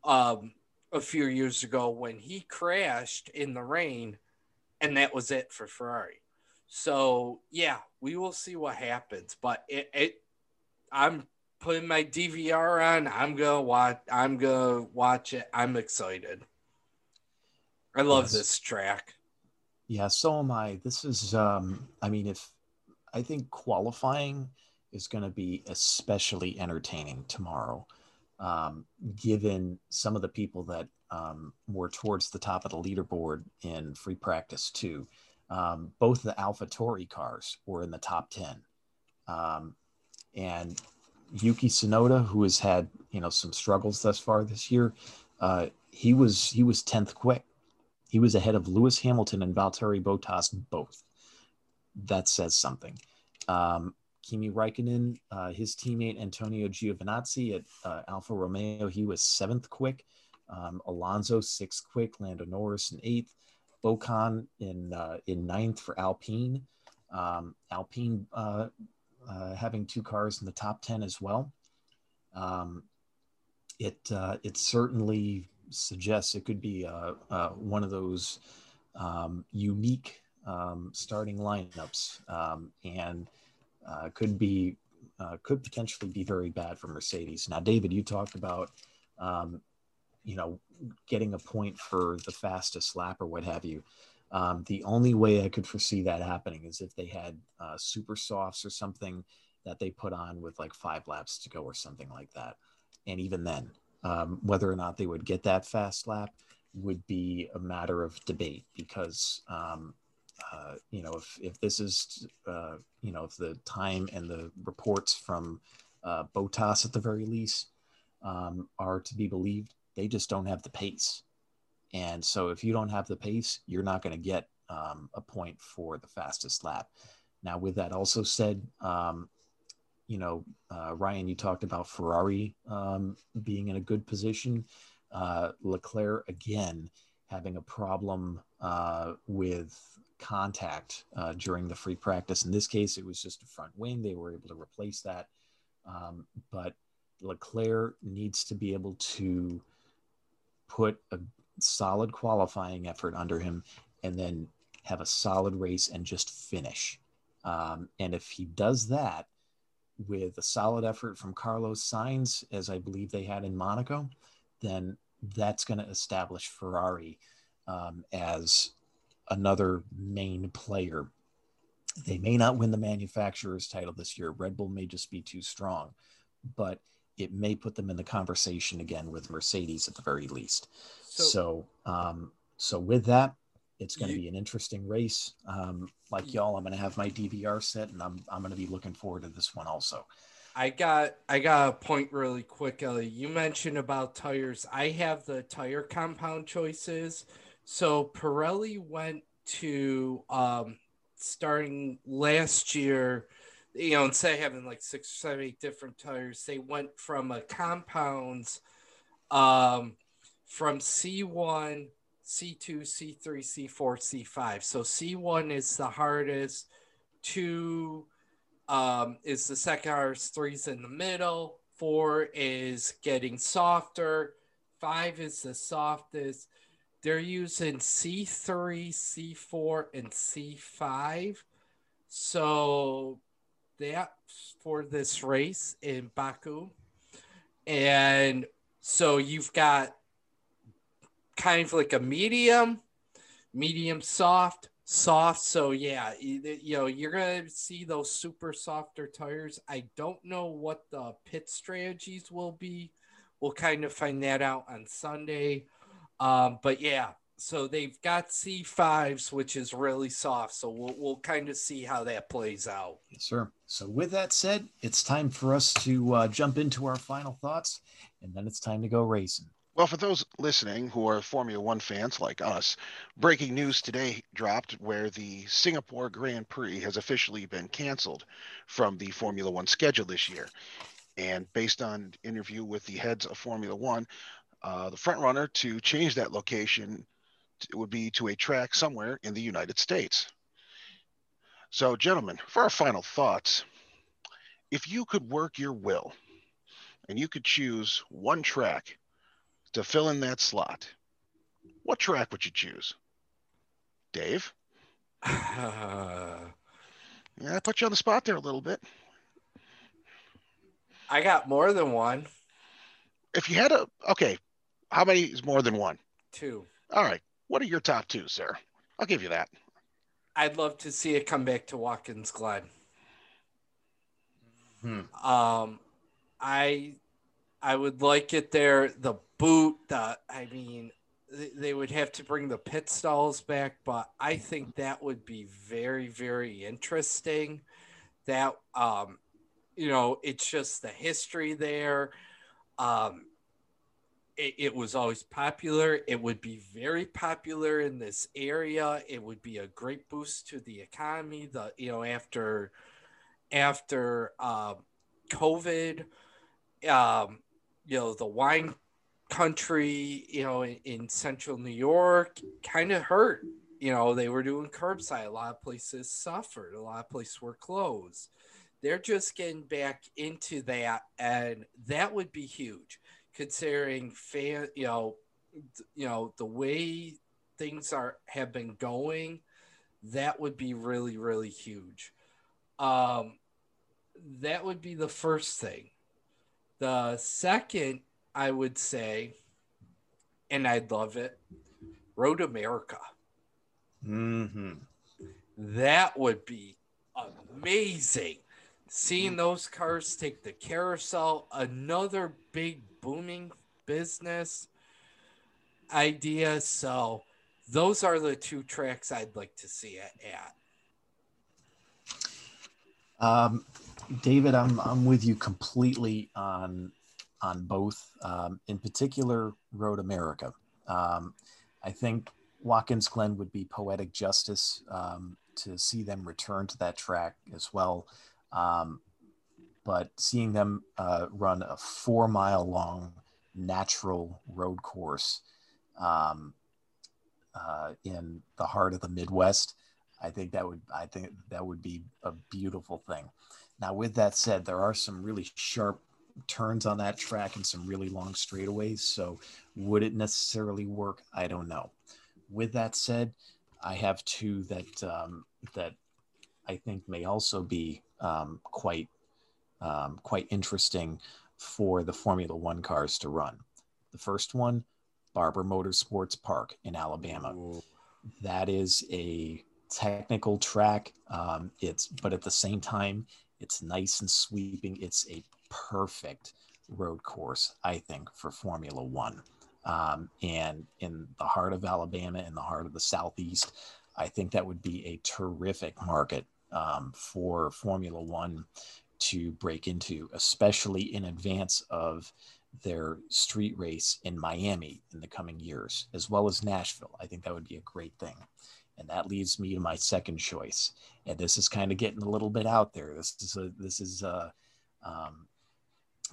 um, a few years ago when he crashed in the rain and that was it for ferrari. So yeah we will see what happens but it, it i'm putting my DVR on. I'm gonna watch. I'm gonna watch it. I'm excited. I love yes. this track. Yeah, so am I. This is, um, I mean, if I think qualifying is going to be especially entertaining tomorrow, um, given some of the people that um, were towards the top of the leaderboard in free practice too. Um, both the AlphaTauri cars were in the top 10. Um, and Yuki Tsunoda, who has had, you know, some struggles thus far this year, uh, he was, he was 10th quick. He was ahead of Lewis Hamilton and Valtteri Bottas both. That says something. Um, Kimi Raikkonen, uh, his teammate Antonio Giovinazzi at uh, Alfa Romeo, he was seventh quick. Um, Alonso sixth quick, Lando Norris in eighth, Ocon in uh, in ninth for Alpine. Um, Alpine uh, uh, having two cars in the top ten as well. Um, it uh, it certainly suggests it could be uh, uh, one of those um, unique um, starting lineups, um, and could be could potentially be very bad for Mercedes. Now, David, you talked about um, you know, getting a point for the fastest lap or what have you. Um, the only way I could foresee that happening is if they had uh, super softs or something that they put on with like five laps to go or something like that. And even then, um, whether or not they would get that fast lap would be a matter of debate because, um, uh, you know, if, if this is, uh, you know, if the time and the reports from uh, Bottas at the very least um, are to be believed, they just don't have the pace. And so if you don't have the pace, you're not going to get um, a point for the fastest lap. Now, with that also said, um, you know, uh, Ryan, you talked about Ferrari um, being in a good position. Uh, Leclerc, again, having a problem uh, with contact uh, during the free practice. In this case, it was just a front wing. They were able to replace that. Um, but Leclerc needs to be able to put a solid qualifying effort under him and then have a solid race and just finish. Um, and if he does that with a solid effort from Carlos Sainz, as I believe they had in Monaco, then that's going to establish Ferrari um, as another main player. They may not win the manufacturer's title this year. Red Bull may just be too strong, but it may put them in the conversation again with Mercedes at the very least. So, so, um, so with that, it's going to be an interesting race. Um, like y'all, I'm going to have my DVR set, and I'm I'm going to be looking forward to this one also. I got I got a point really quick, Ellie. You mentioned about tires. I have the tire compound choices. So Pirelli went to um, starting last year you know, instead of having like six or seven, eight different tires, they went from a compounds um, from C1, C2, C3, C4, C5. So C1 is the hardest, two um, is the second hardest, three's in the middle, four is getting softer, five is the softest. They're using C3, C4, and C5. So that for this race in Baku. And so you've got kind of like a medium, medium soft, soft. So yeah, you, know, you're to see those super softer tires. I don't know what the pit strategies will be. We'll kind of find that out on Sunday. Um, but yeah, so they've got C5s, which is really soft. So we'll, we'll kind of see how that plays out. Sir. So with that said, it's time for us to uh, jump into our final thoughts, and then it's time to go racing. Well, for those listening who are Formula One fans like us, breaking news today dropped where the Singapore Grand Prix has officially been canceled from the Formula One schedule this year. And based on interview with the heads of Formula One, uh, the front runner to change that location would be to a track somewhere in the United States. So, gentlemen, for our final thoughts, if you could work your will and you could choose one track to fill in that slot, what track would you choose? Dave? Uh, yeah, I put you on the spot there a little bit. I got more than one. If you had a, okay, how many is more than one? Two. All right. What are your top two, sir? I'll give you that. I'd love to see it come back to Watkins Glen. Hmm. Um, I I would like it there. The boot, the I mean, they, would have to bring the pit stalls back, but I think that would be very very interesting. That um, you know, it's just the history there. Um, it, it was always popular. It would be very popular in this area. It would be a great boost to the economy. The you know after after um, COVID, um, you know the wine country, you know in, in central New York, kind of hurt. You know they were doing curbside. A lot of places suffered. A lot of places were closed. They're just getting back into that, and that would be huge considering fan, you know, you know the way things are have been going, that would be really really huge. Um, that would be the first thing. The second, I would say, and I'd love it, Road America. Mm-hmm. That would be amazing. Seeing those cars take the carousel, another big booming business idea. So those are the two tracks I'd like to see it at. Um, David, I'm I'm with you completely on on both. Um, in particular, Road America. Um, I think Watkins Glen would be poetic justice um, to see them return to that track as well. Um, but seeing them uh, run a four mile long natural road course um, uh, in the heart of the Midwest, I think that would I think that would be a beautiful thing. Now, with that said, there are some really sharp turns on that track and some really long straightaways. So, would it necessarily work? I don't know. With that said, I have two that um, that I think may also be um, quite um, quite interesting for the Formula One cars to run. The first one, Barber Motorsports Park in Alabama. Ooh. That is a technical track. Um, it's but at the same time, it's nice and sweeping. It's a perfect road course, I think, for Formula One. Um, and in the heart of Alabama, in the heart of the Southeast, I think that would be a terrific market um, for Formula One to break into, especially in advance of their street race in Miami in the coming years, as well as Nashville. I think that would be a great thing. And that leads me to my second choice. And this is kind of getting a little bit out there. This is a, this is a, um,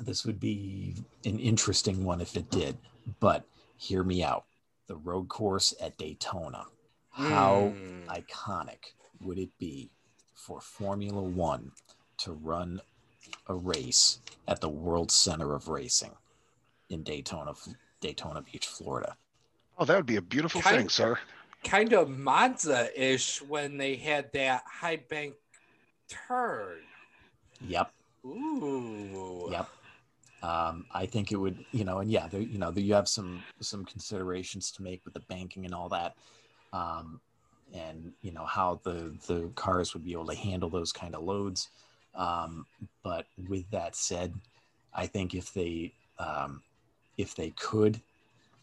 this would be an interesting one if it did. But hear me out. The road course at Daytona. How Mm. iconic would it be for Formula One to run a race at the World Center of Racing in Daytona, Daytona Beach, Florida? Oh, that would be a beautiful Kind- thing, sir. Kind of Monza-ish when they had that high bank turn. Yep, Ooh. yep. Um, I think it would, you know, and yeah, there, you know, there, you have some some considerations to make with the banking and all that, um, and you know how the the cars would be able to handle those kind of loads. Um, but with that said, I think if they um, if they could,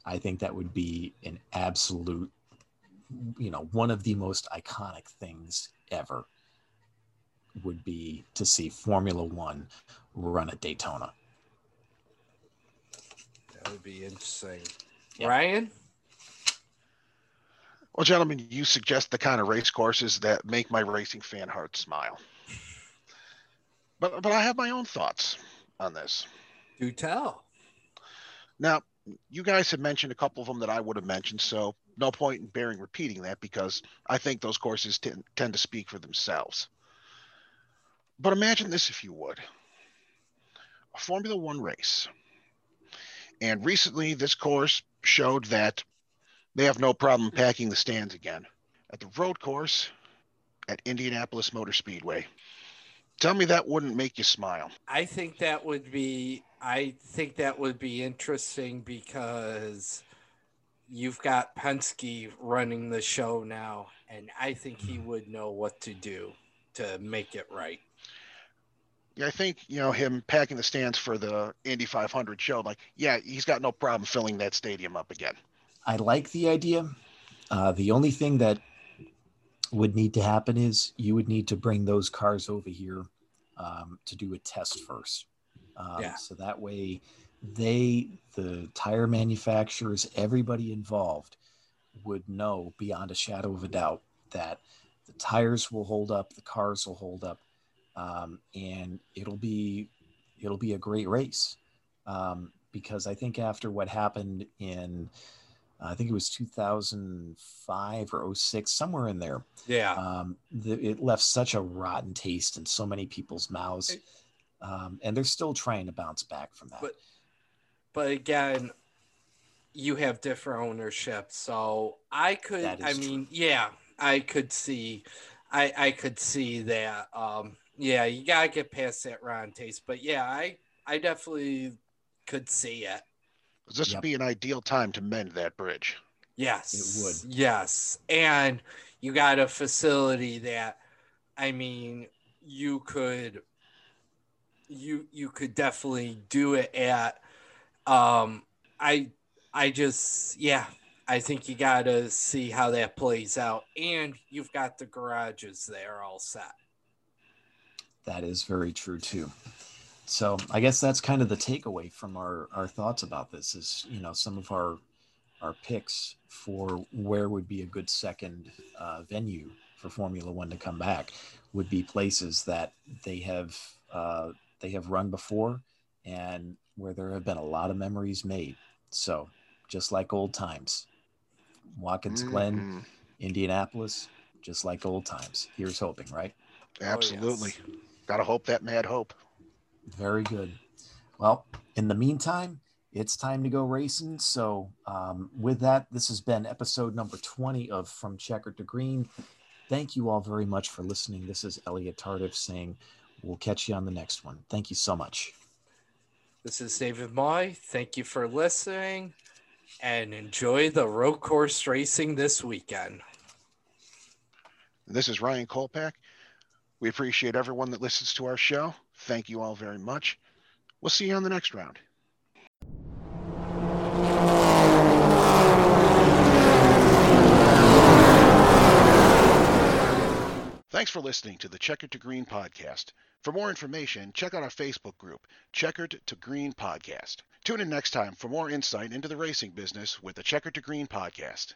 I think that would be an absolute, you know, one of the most iconic things ever. Would be to see Formula One run at Daytona. That would be interesting. Yep. Ryan? Well, gentlemen, you suggest the kind of race courses that make my racing fan heart smile. But but I have my own thoughts on this. Do tell. Now, you guys have mentioned a couple of them that I would have mentioned, so no point in bearing repeating that because I think those courses tend, tend to speak for themselves. But imagine this, if you would a Formula One race. And recently, this course showed that they have no problem packing the stands again at the road course at Indianapolis Motor Speedway. Tell me that wouldn't make you smile. I think that would be I think that would be interesting because you've got Penske running the show now, and I think he would know what to do to make it right. Yeah, I think you know him packing the stands for the Indy 500 show. Like, yeah, he's got no problem filling that stadium up again. I like the idea. Uh, the only thing that would need to happen is you would need to bring those cars over here um, to do a test first. Um, yeah. So that way, they, the tire manufacturers, everybody involved would know beyond a shadow of a doubt that the tires will hold up, the cars will hold up, um, and it'll be it'll be a great race. Um, because I think after what happened in I think it was 2005 or 06, somewhere in there. Yeah. Um, the, it left such a rotten taste in so many people's mouths. Um, and they're still trying to bounce back from that. But, but again, you have different ownership. So I could, I mean, true. yeah, I could see, I, I could see that. Um, yeah, you got to get past that Ron taste. But yeah, I, I definitely could see it. This yep. would be an ideal time to mend that bridge. Yes. It would. Yes. And you got a facility that I mean, you could you you could definitely do it at um I I just yeah, I think you got to see how that plays out and you've got the garages there all set. That is very true too so I guess that's kind of the takeaway from our, our thoughts about this is, you know, some of our, our picks for where would be a good second uh, venue for Formula One to come back would be places that they have, uh, they have run before and where there have been a lot of memories made. So just like old times, Watkins mm-hmm. Glen, Indianapolis, just like old times. Here's hoping, right? Absolutely. Oh, yes. Gotta hope that mad hope. Very good. Well, in the meantime, it's time to go racing. So, um, with that, this has been episode number 20 of From Checkered to Green. Thank you all very much for listening. This is Elliot Tardif saying, We'll catch you on the next one. Thank you so much. This is David Moy. Thank you for listening and enjoy the road course racing this weekend. This is Ryan Kolpak. We appreciate everyone that listens to our show. Thank you all very much. We'll see you on the next round. Thanks for listening to the Checkered to Green podcast. For more information, check out our Facebook group, Checkered to Green Podcast. Tune in next time for more insight into the racing business with the Checkered to Green podcast.